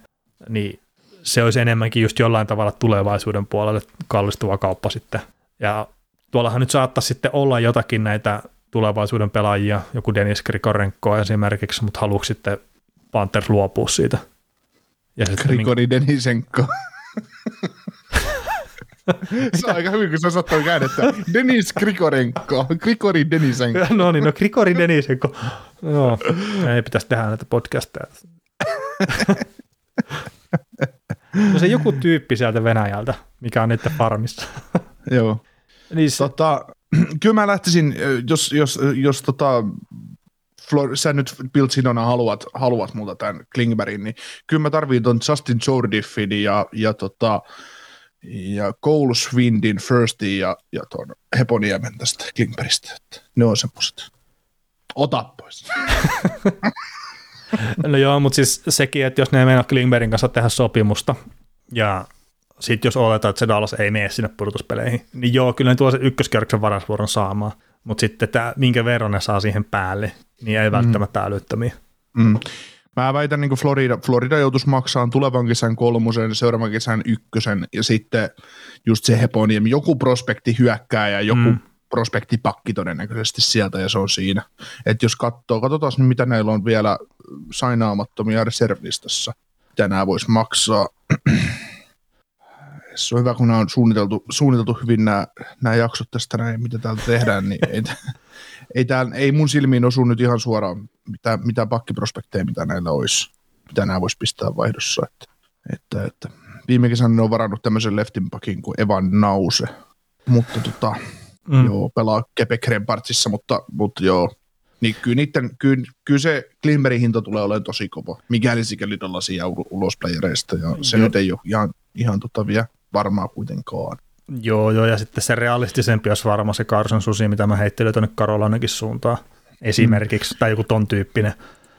Niin se olisi enemmänkin just jollain tavalla tulevaisuuden puolelle kallistuva kauppa sitten. Ja tuollahan nyt saattaisi sitten olla jotakin näitä tulevaisuuden pelaajia, joku Denis Grikorenko esimerkiksi, mutta haluatko sitten Panthers luopua siitä? Ja sitten, niin, Grigori Denisenko. Se on aika hyvin, kun sä sattui käännettä. Denis Grikorenko. Grigori Denisenko. no niin, no Grigori Denisenko. No, ei pitäisi tehdä näitä podcasteja. no se joku tyyppi sieltä Venäjältä, mikä on niiden farmissa. Joo. niin se, Tota, kyllä mä lähtisin, jos, jos, jos tota, Flor, sä nyt Bill Sinona haluat, haluat multa tämän Klingbergin, niin kyllä mä tarviin ton Justin Jordiffin ja, ja, tota, ja Cole Swindin firstin ja, ja ton Heponiemen tästä Klingbergistä. Ne on semmoset. Ota pois. no joo, mutta siis sekin, että jos ne ei mennä Klingbergin kanssa tehdä sopimusta, ja sitten jos oletaan, että se Dallas ei mene sinne pudotuspeleihin, niin joo, kyllä ne tuo se ykköskierroksen varasvuoron saamaan, mutta sitten tämä, minkä verran ne saa siihen päälle, niin ei välttämättä mm. älyttömiä. Mm. Mä väitän, niin Florida, Florida joutuisi maksamaan tulevan kesän kolmosen, seuraavan kesän ykkösen ja sitten just se Heponiemi, joku prospekti hyökkää ja joku mm. prospektipakki todennäköisesti sieltä ja se on siinä. Et jos katsoo, katsotaan mitä näillä on vielä sainaamattomia reservlistassa, mitä nämä voisi maksaa. se on hyvä, kun nämä on suunniteltu, suunniteltu hyvin nämä, nämä jaksot tästä näin, mitä täällä tehdään, niin ei, ei, täällä, ei mun silmiin osu nyt ihan suoraan mitä, mitä pakkiprospekteja, mitä näillä olisi, mitä nämä voisi pistää vaihdossa. Että, että, että viime kesänä ne on varannut tämmöisen leftin pakin kuin Evan Nause, mutta tota, mm. joo, pelaa Kepe Krempartsissa, mutta, mutta joo, niin kyllä, niiden, kyllä, kyllä se Klimberin hinta tulee olemaan tosi kova, mikäli sikäli tällaisia ulosplayereista, ja se mm. nyt ei ole ihan, ihan tota vielä varmaa kuitenkaan. Joo, joo, ja sitten se realistisempi olisi varmaan se Carson Susi, mitä mä heittelin tuonne Karolainenkin suuntaan esimerkiksi, mm. tai joku ton tyyppinen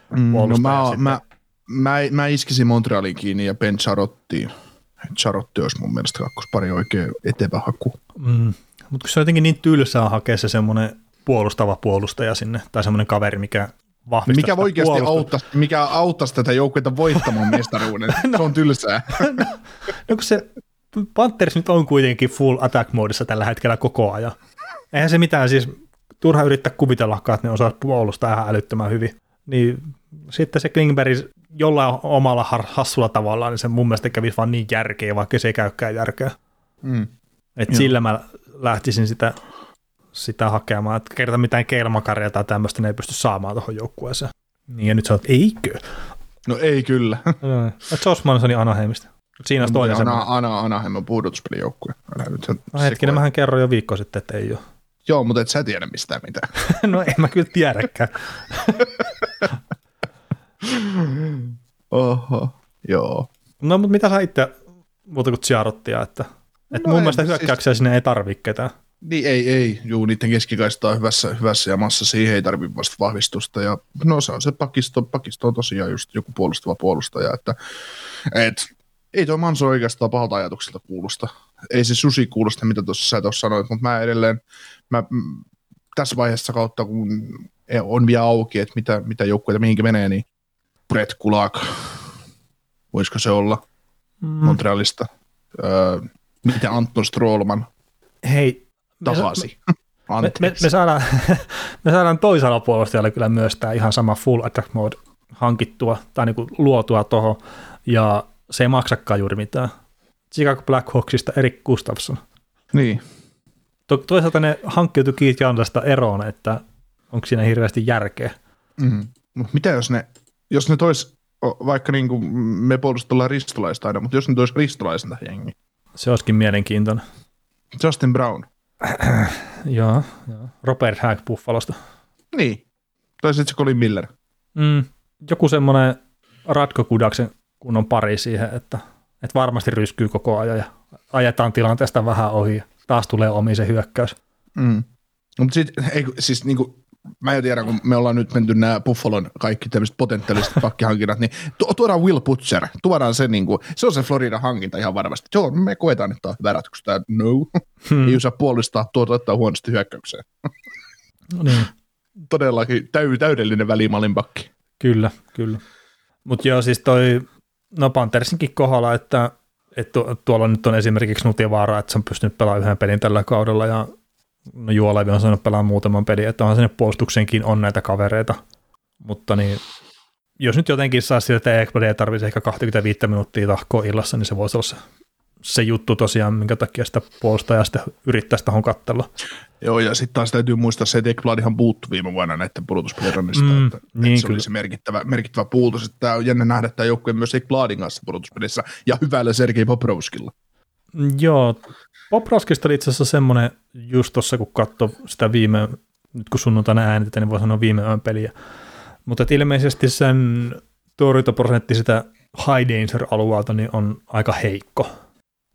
mm, no mä, mä, mä, mä, iskisin Montrealin kiinni ja Ben Charottiin. Charotti olisi mun mielestä kakkospari oikein etevä haku. Mm. Mutta se on jotenkin niin tylsää hakea se semmoinen puolustava puolustaja sinne, tai semmoinen kaveri, mikä vahvistaa Mikä oikeasti auttaisi, mikä auttaisi tätä joukkuetta voittamaan mestaruuden? no, se on tylsää. no, no kun se Panthers nyt on kuitenkin full attack moodissa tällä hetkellä koko ajan. Eihän se mitään siis, turha yrittää kuvitella, että ne osaa puolustaa ihan älyttömän hyvin. Niin sitten se Klingberg jollain omalla hassulla tavalla, niin se mun mielestä kävisi vaan niin järkeä, vaikka se ei käykään järkeä. Mm. Et sillä mä lähtisin sitä, sitä hakemaan, että kerta mitään keilmakaria tai tämmöistä ne ei pysty saamaan tuohon joukkueeseen. Niin ja nyt sä oot, eikö? No ei kyllä. Josh Mansonin Anaheimista. Siinä on toinen Ana, Ana, Anaheim on pudotuspelijoukkue. No hetkinen, mähän kerroin jo viikko sitten, että ei ole. Joo, mutta et sä tiedä mistään mitään. no en mä kyllä tiedäkään. Oho, joo. No mutta mitä sä itse muuta kuin Chiarottia, että, että no mun mielestä hyökkäyksiä siis... sinne ei tarvitse ketään. Niin ei, ei. Juu, niiden keskikaista on hyvässä, hyvässä ja massa, siihen ei tarvitse vasta vahvistusta. Ja no se on se pakisto, pakisto on tosiaan just joku puolustava puolustaja, että et, ei tuo Manso oikeastaan pahalta ajatukselta kuulosta. Ei se susi kuulosta, mitä tuossa sä tuossa sanoit, mutta mä edelleen, mä, tässä vaiheessa kautta, kun on vielä auki, että mitä, mitä joukkueita mihinkä menee, niin Brett Kulak, voisiko se olla mm. Montrealista, öö, mitä Anton Strollman Hei, tahasi. Me, me, me, saadaan, me saadaan toisella puolustajalle kyllä myös tämä ihan sama full attack mode hankittua tai niin luotua tuohon, ja se ei maksakaan juuri mitään. Chicago Blackhawksista Erik Gustafsson. Niin. To- toisaalta ne hankkiutui Keith Jandasta eroon, että onko siinä hirveästi järkeä. Mm. Mitä jos ne, jos ne tois, vaikka niin kuin me puolustellaan ristolaista aina, mutta jos ne tois ristolaisen jengi. Se olisikin mielenkiintoinen. Justin Brown. joo, joo, Robert Hack Buffalosta. Niin, tai sitten se Colin Miller. Mm, joku semmoinen Ratko Kudaksen kunnon pari siihen, että, että varmasti ryskyy koko ajan ja ajetaan tilanteesta vähän ohi ja taas tulee omi se hyökkäys. Mm. No, mutta sit, ei, siis niin kuin, mä en tiedä, kun me ollaan nyt menty nämä Buffalon kaikki tämmöiset potentiaaliset pakkihankinnat, niin tu- tuodaan Will Butcher, tuodaan se, niin kuin, se on se Florida hankinta ihan varmasti. Joo, me koetaan, että on hyvä ratkaisu. Tämä no, hmm. ei osaa puolustaa, tuota ottaa huonosti hyökkäykseen. No niin. Todellakin täy- täydellinen välimallin pakki. Kyllä, kyllä. Mutta joo, siis toi no Panthersinkin kohdalla, että, että tuolla nyt on esimerkiksi Nutivaara, että se on pystynyt pelaamaan yhden pelin tällä kaudella ja no Juolevi on saanut pelaamaan muutaman pelin, että onhan sinne puolustuksenkin on näitä kavereita, mutta niin jos nyt jotenkin saa sitä, että Ekblad ei tarvitse ehkä 25 minuuttia tahkoa illassa, niin se voisi olla se se juttu tosiaan, minkä takia sitä puolustajaa sitten yrittää sitä kattella. Joo, ja sitten taas täytyy muistaa se, että Ekbladihan puuttu viime vuonna näiden pudotuspelirannista, Mm, että, niin että se kyllä. oli se merkittävä, merkittävä puutos, että tämä on jännä nähdä tämä joukkue myös Ekbladin kanssa pudotuspelissä, ja hyvällä Sergei Poprovskilla. Mm, Joo, Poproskista oli itse asiassa semmoinen just tuossa, kun katsoi sitä viime, nyt kun sunnuntaina äänitetään, niin voi sanoa viime yön peliä. Mutta ilmeisesti sen torjuntaprosentti sitä high danger alueelta niin on aika heikko.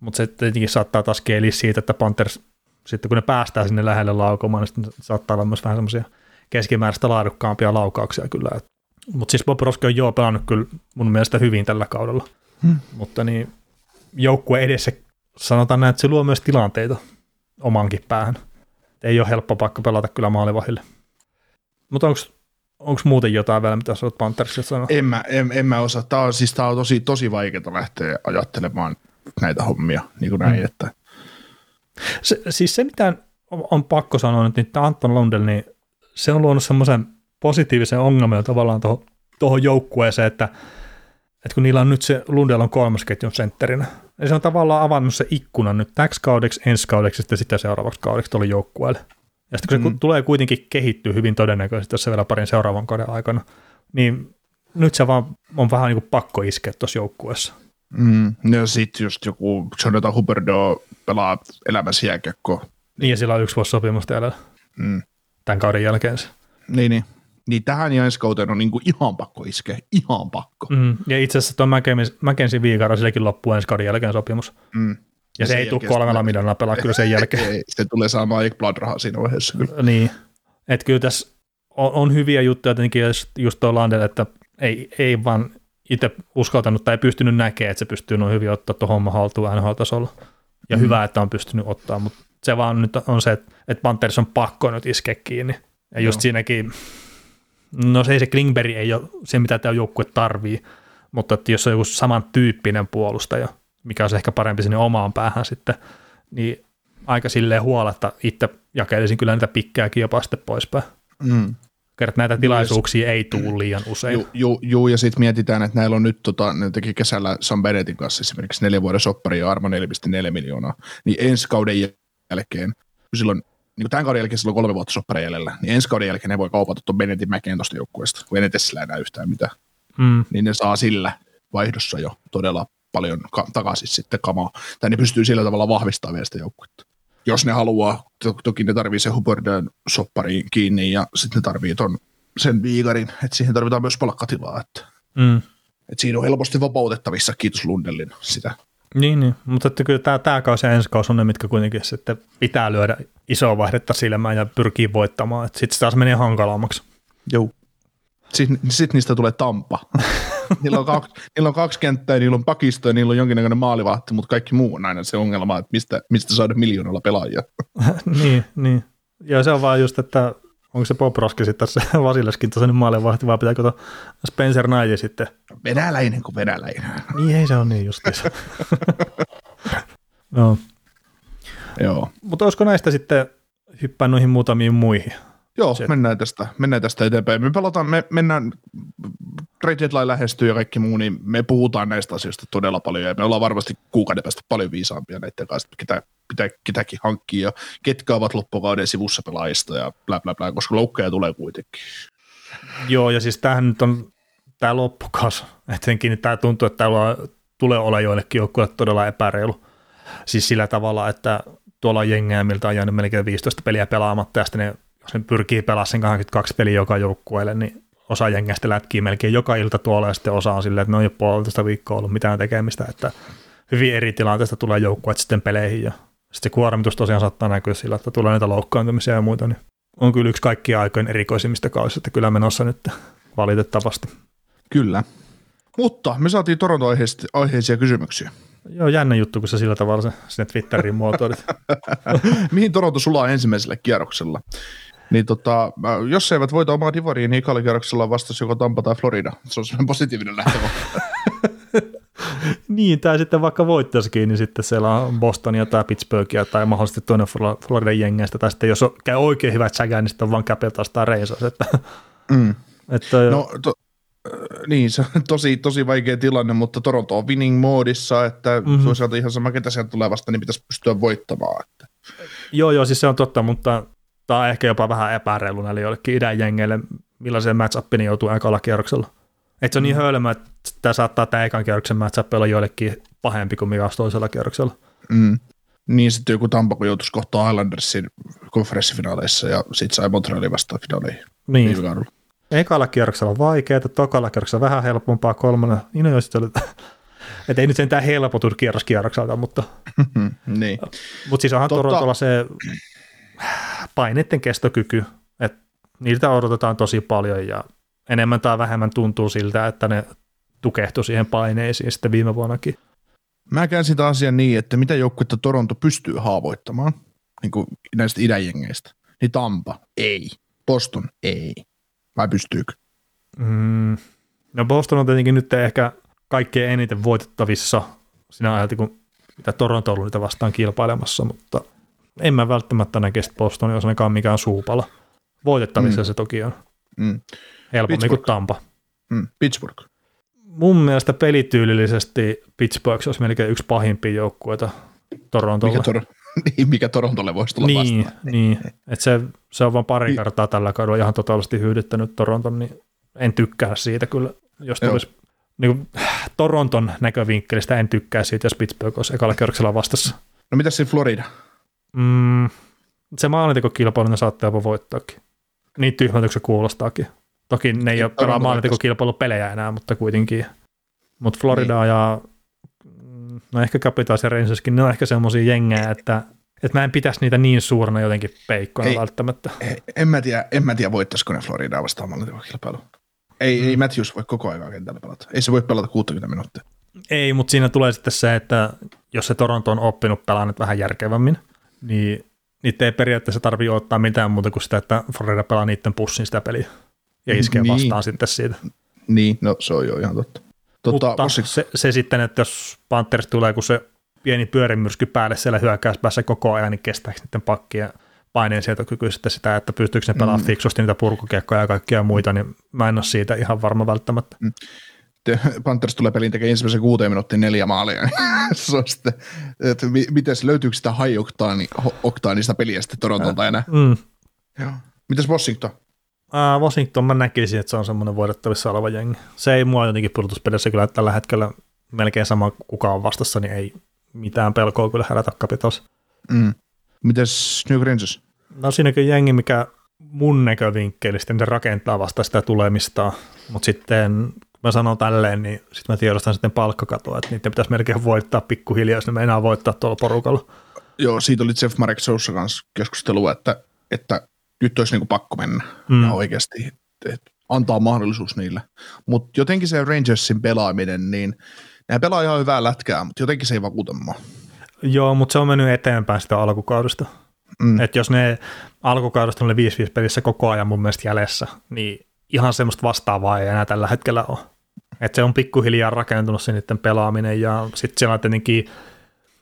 Mutta se tietenkin saattaa taas keeliä siitä, että Panthers, sitten kun ne päästään sinne lähelle laukomaan, niin sitten saattaa olla myös vähän semmoisia keskimääräistä laadukkaampia laukauksia kyllä. Mutta siis Bobrovski on joo pelannut kyllä mun mielestä hyvin tällä kaudella. Hmm. Mutta niin joukkue edessä sanotaan näin, että se luo myös tilanteita omankin päähän. Ei ole helppo paikka pelata kyllä maalivahille. Mutta onko muuten jotain vielä, mitä sä oot Panthersista sanoa? En mä, en, en mä osaa. Tämä on, siis tää on tosi, tosi vaikeaa lähteä ajattelemaan näitä hommia, niin kuin näin, Mm. että Se, siis se, mitä on, on pakko sanoa nyt, niin Anton Lundell, niin se on luonut semmoisen positiivisen ongelman tavallaan tuohon tuohon joukkueeseen, että, että kun niillä on nyt se Lundell on kolmas ketjun sentterinä, niin se on tavallaan avannut se ikkuna nyt täksi kaudeksi, ensi kaudeksi ja sitten sitä seuraavaksi kaudeksi tuolle joukkueelle. Ja sitten kun se Mm. mm. tulee kuitenkin kehittyä hyvin todennäköisesti tässä vielä parin seuraavan kauden aikana, niin nyt se vaan on vähän niin kuin pakko iskeä tuossa joukkueessa. Mm, ja sitten just joku Jonathan Huberdo pelaa elämässä jääkiekkoa. Niin ja sillä on yksi vuosi sopimusta jäljellä Mm. tämän kauden jälkeen. Niin, niin. Niin tähän ja ensi kauteen on niinku ihan pakko iskeä, ihan pakko. Mm. Ja itse asiassa tuo Mackenzie Viikara, silläkin loppuu ensi kauden jälkeen sopimus. Mm. Ja, Ja se ei tule kolmella miljoonaa pelaa kyllä sen jälkeen. Ei, se tulee saamaan Ekblad rahaa siinä vaiheessa kyllä. niin. Että kyllä tässä on, on, hyviä juttuja tietenkin just, just tuo Landel, että ei, ei vaan itse uskaltanut tai ei pystynyt näkemään, että se pystyy noin hyvin ottaa tuon homma haltuun NHL-tasolla. Ja Mm. hyvä, että on pystynyt ottaa, mutta se vaan nyt on se, että, että Panthers on pakko nyt iskeä kiinni. Ja just Joo. siinäkin, no se ei se Klingberg ei ole se, mitä tämä joukkue tarvii, mutta että jos on joku samantyyppinen puolustaja, mikä on ehkä parempi sinne omaan päähän sitten, niin aika silleen huoletta itse jakelisin kyllä niitä pikkääkin jopa sitten poispäin. Mm. Kerrat näitä tilaisuuksia ei tule liian usein. Ju, ju, ja sitten mietitään, että näillä on nyt, tota, ne teki kesällä Sam Bennettin kanssa esimerkiksi neljän vuoden soppari ja armo 4,4 miljoonaa, niin ensi kauden jälkeen, kun silloin, niin kuin tämän kauden jälkeen silloin kolme vuotta soppari jäljellä, niin ensi kauden jälkeen ne voi kaupata tuon Bennettin mäkeen tuosta joukkueesta, kun ei ne tee sillä enää yhtään mitään, Mm. niin ne saa sillä vaihdossa jo todella paljon ka- takaisin sitten kamaa, tai ne pystyy sillä tavalla vahvistamaan vielä sitä joukkuetta. Jos ne haluaa, to- toki ne tarvii se Hubbardin soppariin kiinni ja sitten ne tarvii ton, sen viikarin, että siihen tarvitaan myös palkkatilaa, että Mm. et siinä on helposti vapautettavissa, kiitos Lundellin sitä. Niin, niin, mutta että kyllä tämä, tämä kausi ja ensi kausi on ne, mitkä kuitenkin sitten pitää lyödä isoa vaihdetta silmään ja pyrkii voittamaan. Sitten se taas menee hankalammaksi. Joo. Sitten sit niistä tulee Tampa. niillä, on kaksi, niillä on kaksi kenttää, niillä on pakisto ja niillä on jonkinnäköinen maalivahti, mutta kaikki muu on aina se ongelma, että mistä, mistä saada miljoonalla pelaajia. niin, niin. Ja se on vaan just, että onko se Bob Roski sitten se Vasileskin tasainen maalivahti, vai pitääkö tuo Spencer Naiji sitten? Venäläinen kuin venäläinen. Niin ei se on niin justiinsa. no. Joo. Mutta olisiko näistä sitten hyppää noihin muutamiin muihin? Joo, Se- mennään tästä, mennään tästä eteenpäin. Me pelataan, me mennään, trade deadline lähestyy ja kaikki muu, niin me puhutaan näistä asioista todella paljon ja me ollaan varmasti kuukauden päästä paljon viisaampia näiden kanssa, että ketä, pitää, ketäkin hankkia ja ketkä ovat loppukauden sivussa pelaajista ja bla bla bla, koska loukkeja tulee kuitenkin. Joo, ja siis tämähän nyt on tämä loppukas. Etenkin tämä tuntuu, että täällä tulee olla joillekin joukkueille todella epäreilu. Siis sillä tavalla, että tuolla on jengejä, miltä on jäänyt melkein 15 peliä pelaamatta, ja sitten ne, ne pyrkii pelaamaan sen 22 peliä joka joukkueelle, niin osa jengeistä lätkii melkein joka ilta tuolla, ja sitten osa on silleen, että ne on jo puolitoista viikkoa ollut mitään tekemistä, että hyvin eri tilanteesta tulee joukkueet sitten peleihin, ja sitten se kuormitus tosiaan saattaa näkyä sillä, että tulee näitä loukkaantumisia ja muita, niin on kyllä yksi kaikkien aikojen erikoisimmista kausista kyllä menossa nyt valitettavasti. Kyllä. Mutta me saatiin Toronto-aiheisia kysymyksiä. Joo, jännä juttu, kun sä sillä tavalla sinne Twitteriin muotoilit. Mihin Toronto sulaa ensimmäisellä kierroksella? Niin tota, äh, jos he eivät voita omaa divariin, niin ekalla kierroksella vastasi joko Tampa tai Florida. Se on sellainen positiivinen lähtökohta. niin, tai sitten vaikka voittaisikin, niin sitten siellä on Bostonia tai Pittsburghia tai mahdollisesti toinen Flo- Floridan jengeistä, tai sitten jos on, käy oikein hyvät säkään, niin sitten on vaan Capitals tai Rangers. Että, Mm. että No, to, niin, se on tosi, tosi vaikea tilanne, mutta Toronto on winning moodissa, että mm-hmm. toisaalta ihan sama, ketä sieltä tulee vasta, niin pitäisi pystyä voittamaan. Että. Joo, joo, siis se on totta, mutta tämä on ehkä jopa vähän epäreilu näille joillekin idän jengeille, millaiseen matchuppiin joutuu ekalla kierroksella. Että se on niin mm. hölmö, että tämä saattaa tämä ekan kierroksen matchup olla joillekin pahempi kuin mikä toisella kierroksella. Mm. Niin sitten joku Tampa, kun joutuisi kohtaan Islandersin konferenssifinaaleissa ja sitten sai Montrealin vastaan finaaleihin. Niin. Ekalla kierroksella on vaikeaa, tokalla kierroksella vähän helpompaa, kolmannella, niin no, oli, että ei nyt sentään helpotu kierros kierrokselta, mutta, niin. mutta siis onhan Totta. Torontolla se paineiden kestokyky, että niiltä odotetaan tosi paljon ja enemmän tai vähemmän tuntuu siltä, että ne tukehtui siihen paineisiin sitten viime vuonnakin. Mä käyn sitä asiaa niin, että mitä joukkuetta Toronto pystyy haavoittamaan niin kuin näistä idänjengeistä. Niin Tampa, ei. Boston, ei. Vai pystyykö? Mm, no Boston on tietenkin nyt ehkä kaikkein eniten voitettavissa sinä ajalta, kun mitä Toronto on niitä vastaan kilpailemassa, mutta en mä välttämättä näke, että Boston on ainakaan mikään suupala. Voitettavissa mm. se toki on. Mm. Helpommin Pittsburgh. kuin Tampa. Mm. Pittsburgh. Mun mielestä pelityylillisesti Pittsburgh olisi melkein yksi pahimpia joukkueita Torontolle. Mikä, Tor- niin, mikä Torontolle voisi tulla niin, vastaan. Niin, että se, se on vain pari kertaa tällä kaudella ihan totaalisesti hyydyttänyt Toronton, niin en tykkää siitä kyllä, jos tulisi niin kuin, Toronton näkövinkkelistä en tykkää siitä, jos Pittsburgh olisi ekalla kierroksella vastassa. No mitä siinä Florida? Mm, se maalintekokilpailu ne saattaa jopa voittaakin. Niin tyhmältä se kuulostaakin. Toki ne ei ole pelaa maalintekokilpailupelejä enää, mutta kuitenkin. Mutta Florida niin. ja mm, no ehkä Capitals ja Rangerskin, ne on ehkä semmoisia jengejä, että, että mä en pitäisi niitä niin suurena jotenkin peikkona ei, välttämättä. En mä tiedä, en mä tiedä voittaisiko ne Floridaa vastaan maalintekokilpailu. Ei, mm. ei Matthews voi koko ajan kentällä pelata. Ei se voi pelata 60 minuuttia. Ei, mutta siinä tulee sitten se, että jos se Toronto on oppinut pelaamaan vähän järkevämmin, niin niitä ei periaatteessa tarvitse ottaa mitään muuta kuin sitä, että Florida pelaa niiden pussin sitä peliä ja iskee niin. vastaan sitten siitä. Niin, no se on jo ihan totta. Tota, Mutta se, se, sitten, että jos Panthers tulee, kun se pieni pyörimyrsky päälle siellä hyökkäyspäässä koko ajan, niin kestääkö niiden pakkien paineen sietokyky sitten sitä, että pystyykö ne pelaamaan mm. fiksusti niitä purkukiekkoja ja kaikkia muita, niin mä en ole siitä ihan varma välttämättä. Mm. Panthers tulee pelin tekemään ensimmäisen kuuteen minuuttiin neljä maalia. se on sitten, että miten löytyykö sitä high oktaanista peliä sitten Torontolta enää. Mm. Joo. Mitäs Washington? Uh, Washington mä näkisin, että se on semmoinen voidettavissa oleva jengi. Se ei mua jotenkin pudotuspelissä kyllä tällä hetkellä melkein sama kuka on vastassa, niin ei mitään pelkoa kyllä herätä Capitals. Mm. Mites New Rangers? No siinäkin jengi, mikä mun näkövinkkelistä, se rakentaa vasta sitä tulemista, mutta sitten mä sanon tälleen, niin sitten mä tiedostan sitten palkkakatoa, että niiden pitäisi melkein voittaa pikkuhiljaa, jos ne meinaa voittaa tuolla porukalla. Joo, siitä oli Jeff Marek Sousa kanssa keskustelua, että, että nyt olisi niin kuin pakko mennä mm. ja oikeasti että antaa mahdollisuus niille. Mutta jotenkin se Rangersin pelaaminen, niin ne pelaa ihan hyvää lätkää, mutta jotenkin se ei vakuuta mua. Joo, mutta se on mennyt eteenpäin sitä alkukaudesta. Mm. Et jos ne alkukaudesta oli 5-5 pelissä koko ajan mun mielestä jäljessä, niin ihan semmoista vastaavaa ei enää tällä hetkellä ole. Et se on pikkuhiljaa rakentunut se niiden pelaaminen ja sitten siellä on tietenkin,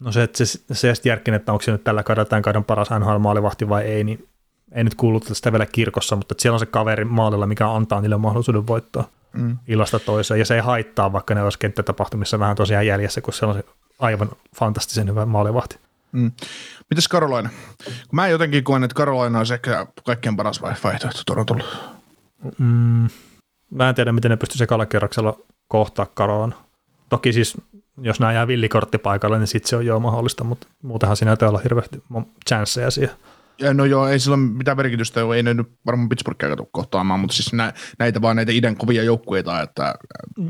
no se, että se, se järkkin, että onko se nyt tällä kaudella tämän kauden paras NHL maalivahti vai ei, niin ei nyt kuullut sitä vielä kirkossa, mutta siellä on se kaveri maalilla, mikä antaa niille mahdollisuuden voittaa mm. illasta toiseen, ja se ei haittaa, vaikka ne olisi kenttätapahtumissa vähän tosiaan jäljessä, kun se on se aivan fantastisen hyvä maalivahti. Mm. Mites Karolaina? Mä jotenkin koen, että Karolaina on ehkä kaikkein paras vaihtoehto Torontolle. Mm. Mä en tiedä, miten ne pystyisi ekalla kerroksella kohtaa Karolan. Toki siis, jos nämä jää villikorttipaikalle, niin sitten se on jo mahdollista, mutta muutenhan siinä ei olla hirveästi chanceja siihen. Ja no joo, ei sillä ole mitään merkitystä, ei ne nyt varmaan Pittsburghia tule kohtaamaan, mutta siis nä, näitä vaan näitä idän kovia joukkueita. Että,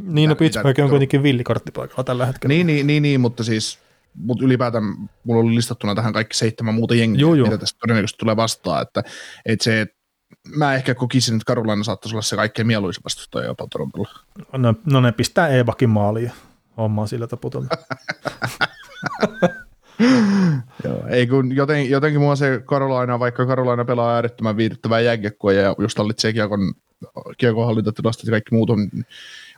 niin, no Pittsburgh on kuitenkin villikorttipaikalla tällä hetkellä. Niin, niin, niin, niin mutta siis mutta ylipäätään mulla oli listattuna tähän kaikki seitsemän muuta jengiä, joo, joo. mitä tästä todennäköisesti tulee vastaan, että, että se, mä ehkä kokisin, että Karolaina saattaisi olla se kaikkein mieluisin vastustaja jopa Torontolla. No, no ne pistää Eevakin maaliin hommaa sillä taputella. Joo, ei kun joten, jotenkin mua se Karolaina, vaikka Karolaina pelaa äärettömän viihdyttävää jääkiekkoa ja just hallitsee kiekon, kiekon hallintatilastot ja kaikki muut on,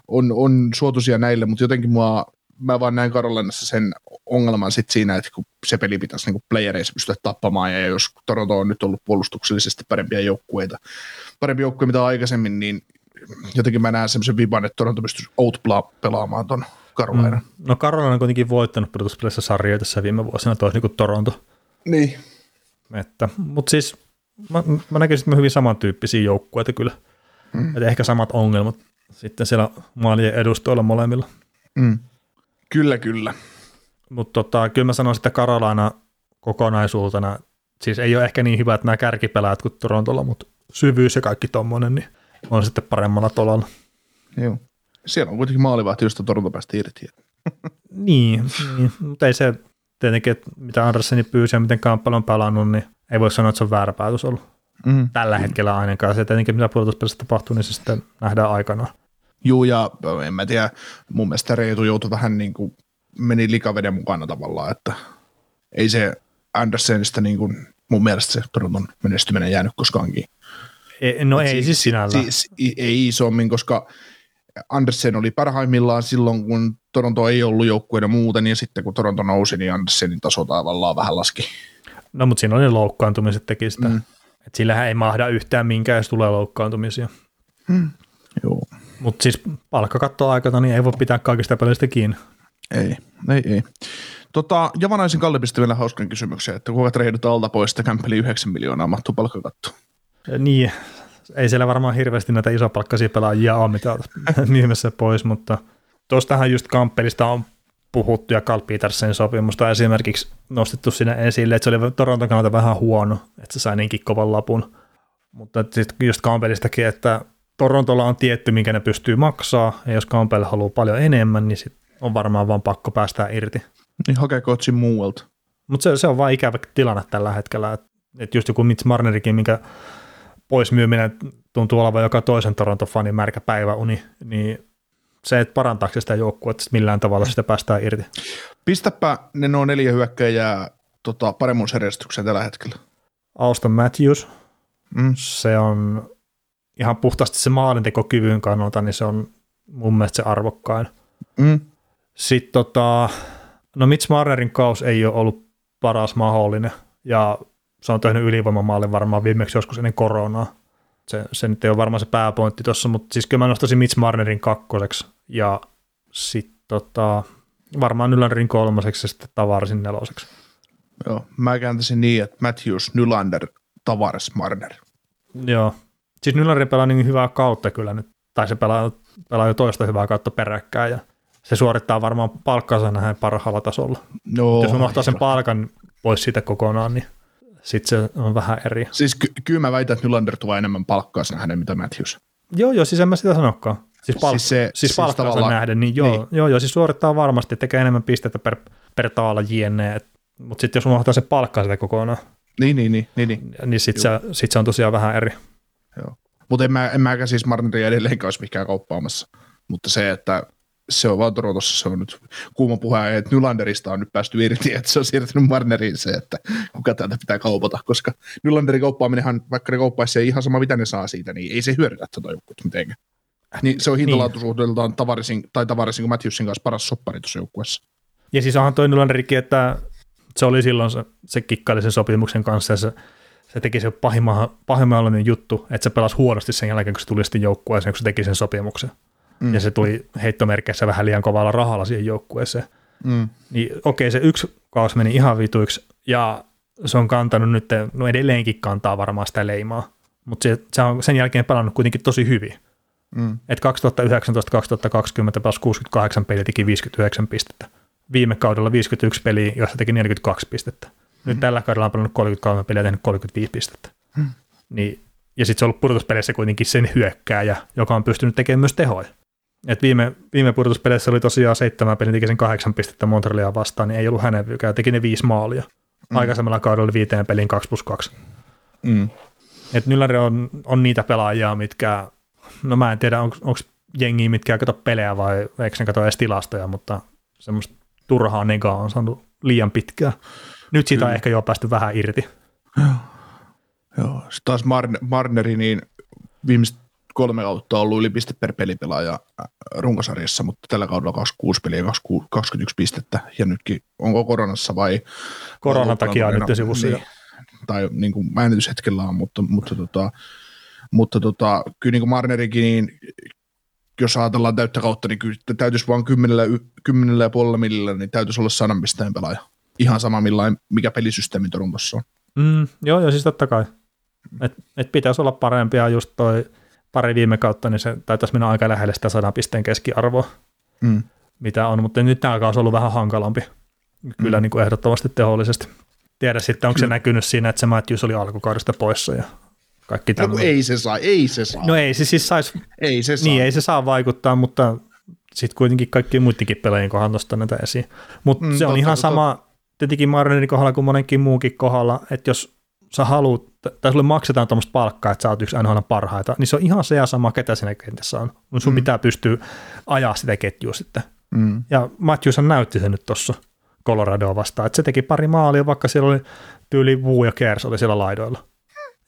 on, on suotuisia näille, mutta jotenkin mua, mä vaan näen Karolainassa sen ongelman sit siinä, että kun se peli pitäisi niin playereissa pystyä tappamaan ja jos Toronto on nyt ollut puolustuksellisesti parempia joukkueita, parempia joukkueita mitä aikaisemmin, niin jotenkin mä näen semmoisen viban, että Toronto pystyisi outplaa pelaamaan ton Carolina. Mm. No Carolina on kuitenkin voittanut pudotuspeleissä sarjoja tässä viime vuosina, toisin niin kuin Toronto. Niin. Että, mutta siis mä, mä näkisin, että me hyvin samantyyppisiä joukkueita kyllä. Mm. Että ehkä samat ongelmat sitten siellä maalien edustoilla molemmilla. Mm. Kyllä, kyllä. Mutta tota, kyllä mä sanoisin, että Carolina kokonaisuutena, siis ei ole ehkä niin hyvä, että nämä kärkipelaat kuin Torontolla, mutta syvyys ja kaikki tommonen, niin on sitten paremmalla tolalla. Joo. Siellä on kuitenkin maalivahti, josta Toronto päästi irti. niin, niin, mutta ei se tietenkin, että mitä Anderseni pyysi ja miten Kamppala on pelannut, niin ei voi sanoa, että se on väärä päätös ollut. Mm. Tällä hetkellä ainakaan. Se tietenkin, mitä pudotuspelissä tapahtuu, niin se sitten nähdään aikana. Juu, ja en mä tiedä, mun mielestä Reetu joutui vähän niin kuin, meni likaveden mukana tavallaan, että ei se Andersenista niin kuin, mun mielestä se Toronton menestyminen jäänyt koskaankin. Ei, no ei siis, siis. Siis, ei isommin, koska Andersen oli parhaimmillaan silloin, kun Toronto ei ollut joukkueena muuten, ja sitten kun Toronto nousi, niin Andersenin taso tavallaan vähän laski. No, mutta siinä oli loukkaantumiset teki sitä. Mm. Et sillähän ei mahda yhtään minkään, jos tulee loukkaantumisia. Mm. Joo. Mutta siis palkkakattoa aikana, niin ei voi pitää kaikista peleistä kiinni. Ei, ei, ei. Tota, Javanaisen Kalle pisti vielä hauskan kysymyksen, että kuinka treidutaan alta pois, että kämppeli 9 miljoonaa mahtuu palkkakatto. Niin, ei siellä varmaan hirveästi näitä isopalkkaisia pelaajia ole, mitä myymässä pois, mutta tuostahan just Kampelista on puhuttu ja Carl Petersen sopimusta esimerkiksi nostettu sinne esille, että se oli Toronton kannalta vähän huono, että se sai niinkin kovan lapun. Mutta sitten just Campbellistakin, että Torontolla on tietty, minkä ne pystyy maksaa, ja jos Campbell haluaa paljon enemmän, niin sit on varmaan vaan pakko päästä irti. Niin hakee kotsin muualta. Mutta se, se, on vain ikävä tilanne tällä hetkellä, että et just joku Mitch Marnerikin, minkä poismyyminen tuntuu olevan joka toisen Toronto-fanin märkä päiväuni, niin se, että parantaako sitä joukkuetta millään tavalla sitä päästään irti. Pistäpä ne nuo neljä hyökkäjää tota, paremmuusjärjestykseen tällä hetkellä. Auston Matthews, mm. se on ihan puhtaasti se maalintekokyvyn kannalta, niin se on mun mielestä se arvokkain. Mm. Sitten tota, no Mitch Marnerin kaus ei ole ollut paras mahdollinen, ja se on tehnyt ylivoimamaalin varmaan viimeksi joskus ennen koronaa. Se, se nyt ei ole varmaan se pääpointti tuossa, mutta siis kyllä mä nostaisin Mitch Marnerin kakkoseksi ja sitten tota, varmaan Nylanderin kolmoseksi ja sitten Tavarisin neloseksi. Joo, mä kääntäisin niin, että Matthews, Nylander, Tavares, Marner. Joo, siis Nylander pelaa niin hyvää kautta kyllä nyt, tai se pelaa, pelaa jo toista hyvää kautta peräkkäin ja se suorittaa varmaan palkkansa näin parhaalla tasolla. No, Jos unohtaa sen palkan pois siitä kokonaan, niin sitten se on vähän eri. Siis ky- kyllä mä väitän, että Nylander tuo enemmän palkkaa sinä hänen mitä Matthews. Joo, joo, siis en mä sitä sanokaan. Siis, palk- siis, se, siis, siis tavallaan... nähden, niin joo, niin. joo, joo, siis suorittaa varmasti, tekee enemmän pistettä per, per taala jne, mutta sitten jos unohtaa se palkkaa sitä kokonaan, niin, niin, niin, niin, niin. niin sitten se, sit se on tosiaan vähän eri. Joo. Mutta en, mä, en mäkään siis Marneria edelleenkaan olisi mikään kauppaamassa. Mutta se, että se on vaan Torontossa, se on nyt kuuma puhe, että Nylanderista on nyt päästy irti, että se on siirtynyt Marneriin se, että kuka täältä pitää kaupata, koska Nylanderin kauppaaminenhan, vaikka ne kauppaisi ihan sama mitä ne saa siitä, niin ei se hyödytä tätä joukkuetta mitenkään. Niin se on hintalaatuisuudeltaan niin. Tavarisin, tai Tavarisin kuin Matthewsin kanssa paras soppari tuossa joukkueessa. Ja siis onhan toi Nylanderikin, että se oli silloin se, se kikkaili sen sopimuksen kanssa ja se, se teki se pahimman juttu, että se pelasi huonosti sen jälkeen, kun se tuli sitten joukkueeseen, kun se teki sen sopimuksen mm. ja se tuli heittomerkeissä vähän liian kovalla rahalla siihen joukkueeseen. Mm. Niin okei, se yksi kausi meni ihan vituiksi ja se on kantanut nyt, no edelleenkin kantaa varmaan sitä leimaa, mutta se, se on sen jälkeen pelannut kuitenkin tosi hyvin. Mm. Et 2019-2020 pelasi 68 peliä, teki 59 pistettä. Viime kaudella 51 peliä, jossa teki 42 pistettä. Nyt mm. tällä kaudella on pelannut 33 peliä ja tehnyt 35 pistettä. Mm. Niin, ja sitten se on ollut pudotuspeleissä kuitenkin sen hyökkääjä, joka on pystynyt tekemään myös tehoja. Et viime, viime pudotuspeleissä oli tosiaan seitsemän pelin, teki sen kahdeksan pistettä Montrealia vastaan, niin ei ollut hänen vyykään, teki ne viisi maalia. Mm. Aikaisemmalla kaudella oli viiteen pelin 2 plus 2. Mm. Et Nylander on, on, niitä pelaajia, mitkä, no mä en tiedä, onko jengi, mitkä ei kato pelejä vai eikö ne kato edes tilastoja, mutta semmoista turhaa negaa on saanut liian pitkään. Nyt siitä Kyllä. on ehkä jo päästy vähän irti. Joo. Joo. Sitten taas Marne, Marneri, niin viimeiset kolme kautta ollut yli piste per pelipelaaja äh, runkosarjassa, mutta tällä kaudella 26 peliä 21 pistettä. Ja nytkin, onko koronassa vai? Koronan takia on nyt sivussa niin, Tai niin kuin äänityshetsellä on, mutta, mutta tota, mutta tota, kyllä niin kuin Marnerikin, niin jos ajatellaan täyttä kautta, niin kyllä täytyisi vaan kymmenellä, kymmenellä ja puolella millillä, niin täytyisi olla sadan pisteen pelaaja. Ihan sama millain, mikä pelisysteemi Torontossa on. Mm, joo, joo, siis totta kai. Et, et pitäisi olla parempia just toi pari viime kautta, niin se taitaisi mennä aika lähelle sitä sadan pisteen keskiarvoa, Mm. mitä on, mutta nyt tämä kausi on ollut vähän hankalampi. Kyllä mm. niin kuin ehdottomasti tehollisesti. Tiedä sitten, onko se näkynyt siinä, että se Matthews oli alkukaudesta poissa ja kaikki No, kun tämmöinen. ei se saa, ei se saa. No ei se siis saisi, ei se saa. niin ei se saa vaikuttaa, mutta sitten kuitenkin kaikki muidenkin pelaajien kohdalla nostaa näitä esiin. Mutta Mm, se on totta, ihan totta. Tietenkin Marnerin kohdalla kuin monenkin muunkin kohdalla, että jos sä haluat, tai sulle maksetaan tuommoista palkkaa, että sä oot yksi NHL parhaita, niin se on ihan se ja sama, ketä siinä kentässä on. Mutta sun mm. pitää pystyä ajaa sitä ketjua sitten. Mm. Ja Matthews näytti sen nyt tuossa Coloradoa vastaan, että se teki pari maalia, vaikka siellä oli tyyli Wu ja Kers oli siellä laidoilla.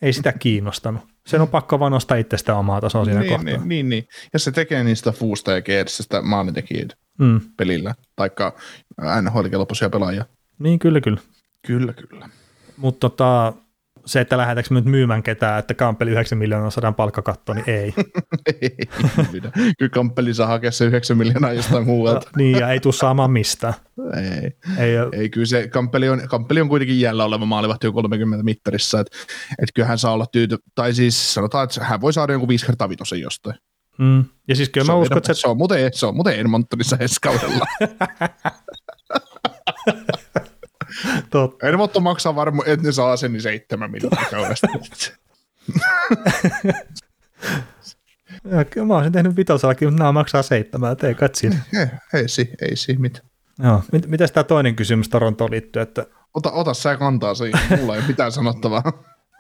Ei sitä kiinnostanut. Sen on pakko vaan nostaa itse sitä omaa tasoa siinä Niin, kohtaa. niin, niin, niin. Ja se tekee niistä Fuusta ja Keersistä maalintekijöitä Mm. pelillä, taikka NHL-kelpoisia pelaajia. Niin, kyllä, kyllä. Kyllä, kyllä. Mutta tota, se, että lähdetäänkö nyt myymään ketään, että Kampeli 9 miljoonaa saadaan palkkakatto, niin ei. ei, kyllä. kyllä Kamppeli saa hakea se 9 miljoonaa jostain muualta. niin, ja ei tule saamaan mistään. Ei, Ei, ei kyllä se Kamppeli on, Kamppeli on kuitenkin jäljellä oleva maalivahti jo 30 mittarissa, että et kyllä hän saa olla tyyty, tai siis sanotaan, että hän voi saada jonkun 5 kertaa vitosen jostain. mm. Ja siis kyllä se, mä on uskon, että se, se, on muuten, se on muuten Edmontonissa ensi kaudella. tot, Edmonton maksaa varmaan, että ne saa sen niin 7 miljoonaa kaudesta. ja mä olisin tehnyt vitosellakin, mutta nämä maksaa seitsemää, et ei kai siinä. ei, ei, si, ei si, mit. Joo. Mit, mitäs tämä toinen kysymys Torontoon liittyy, että Ota, ota sä kantaa siihen, mulla ei mitään sanottavaa.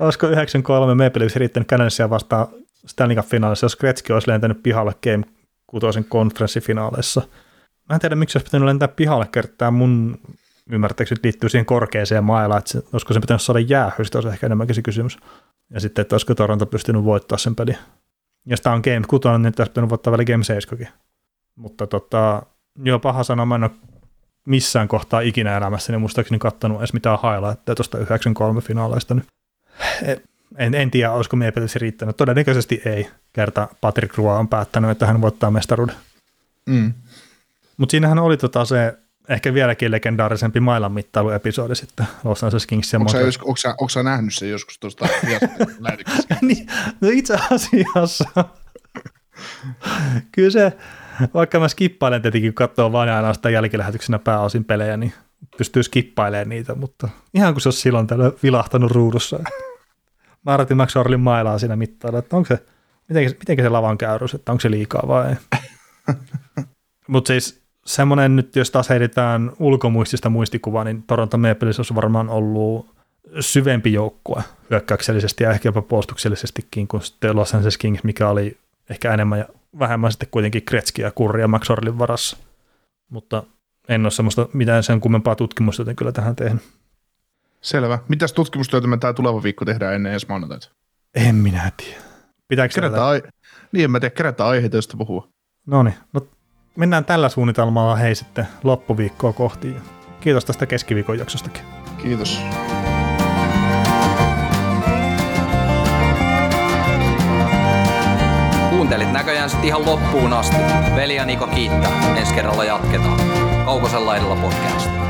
olisiko 93 Maple Leafs riittänyt Canadiensia vastaan Stanley Cup-finaalissa, jos Gretzky olisi lentänyt pihalle Game 6 konferenssifinaaleissa. Mä en tiedä, miksi olisi pitänyt lentää pihalle kertaa. Mun ymmärtääkseni liittyy siihen korkeaseen mailaan, että se, olisiko se pitänyt saada jäähy, sitä olisi ehkä enemmänkin se kysymys. Ja sitten, että olisiko Toronto pystynyt voittaa sen pelin. Jos tämä on Game 6, niin tässä pitänyt voittaa vielä Game 7 Mutta tota, joo, paha sanoa, mä en ole missään kohtaa ikinä elämässäni muistaakseni kattanut edes mitään highlightteja tuosta 93 finaaleista. Niin en, en tiedä, olisiko Leafs riittänyt. Todennäköisesti ei, kerta Patrick Roy on päättänyt, että hän voittaa mestaruuden. Mm. Mutta siinähän oli tota se ehkä vieläkin legendaarisempi mailan mittailuepisodi sitten Los Angeles Kings Onko sä, jos- onko, sä, onko sä nähnyt sen joskus tuosta niin, no itse asiassa. Kyllä se, vaikka mä skippailen tietenkin, kun katsoo vain ja ainoastaan jälkilähetyksenä pääosin pelejä, niin pystyy skippailemaan niitä, mutta ihan kuin se olisi silloin tällä vilahtanut ruudussa. Martin McSorlin mailaa siinä mittailla, että onko se, miten, miten se lavan käyrys, että onko se liikaa vai ei. mutta siis semmoinen nyt, jos taas heitetään ulkomuistista muistikuvaa, niin Toronto Maple Leafs olisi varmaan ollut syvempi joukkue hyökkäyksellisesti ja ehkä jopa puolustuksellisestikin kuin sitten Los Angeles Kings, mikä oli ehkä enemmän ja vähemmän sitten kuitenkin Gretzky ja Kurri ja Max Orlin varassa. Mutta en ole semmoista mitään sen kummempaa tutkimusta joten kyllä tähän tehnyt. Selvä. Mitäs tutkimustyötä me tämä tuleva viikko tehdään ennen ensi maanantaita? En minä tiedä. Pitääkö siellä? ai- niin, en mä tiedä, kerätään aiheita, joista puhua. No niin, no mennään tällä suunnitelmalla hei sitten loppuviikkoa kohti. Kiitos tästä keskiviikon jaksostakin. Kiitos. Kuuntelit näköjään sitten ihan loppuun asti. Veli ja Niko kiittää. Ensi kerralla jatketaan. Kaukosella edellä podcast.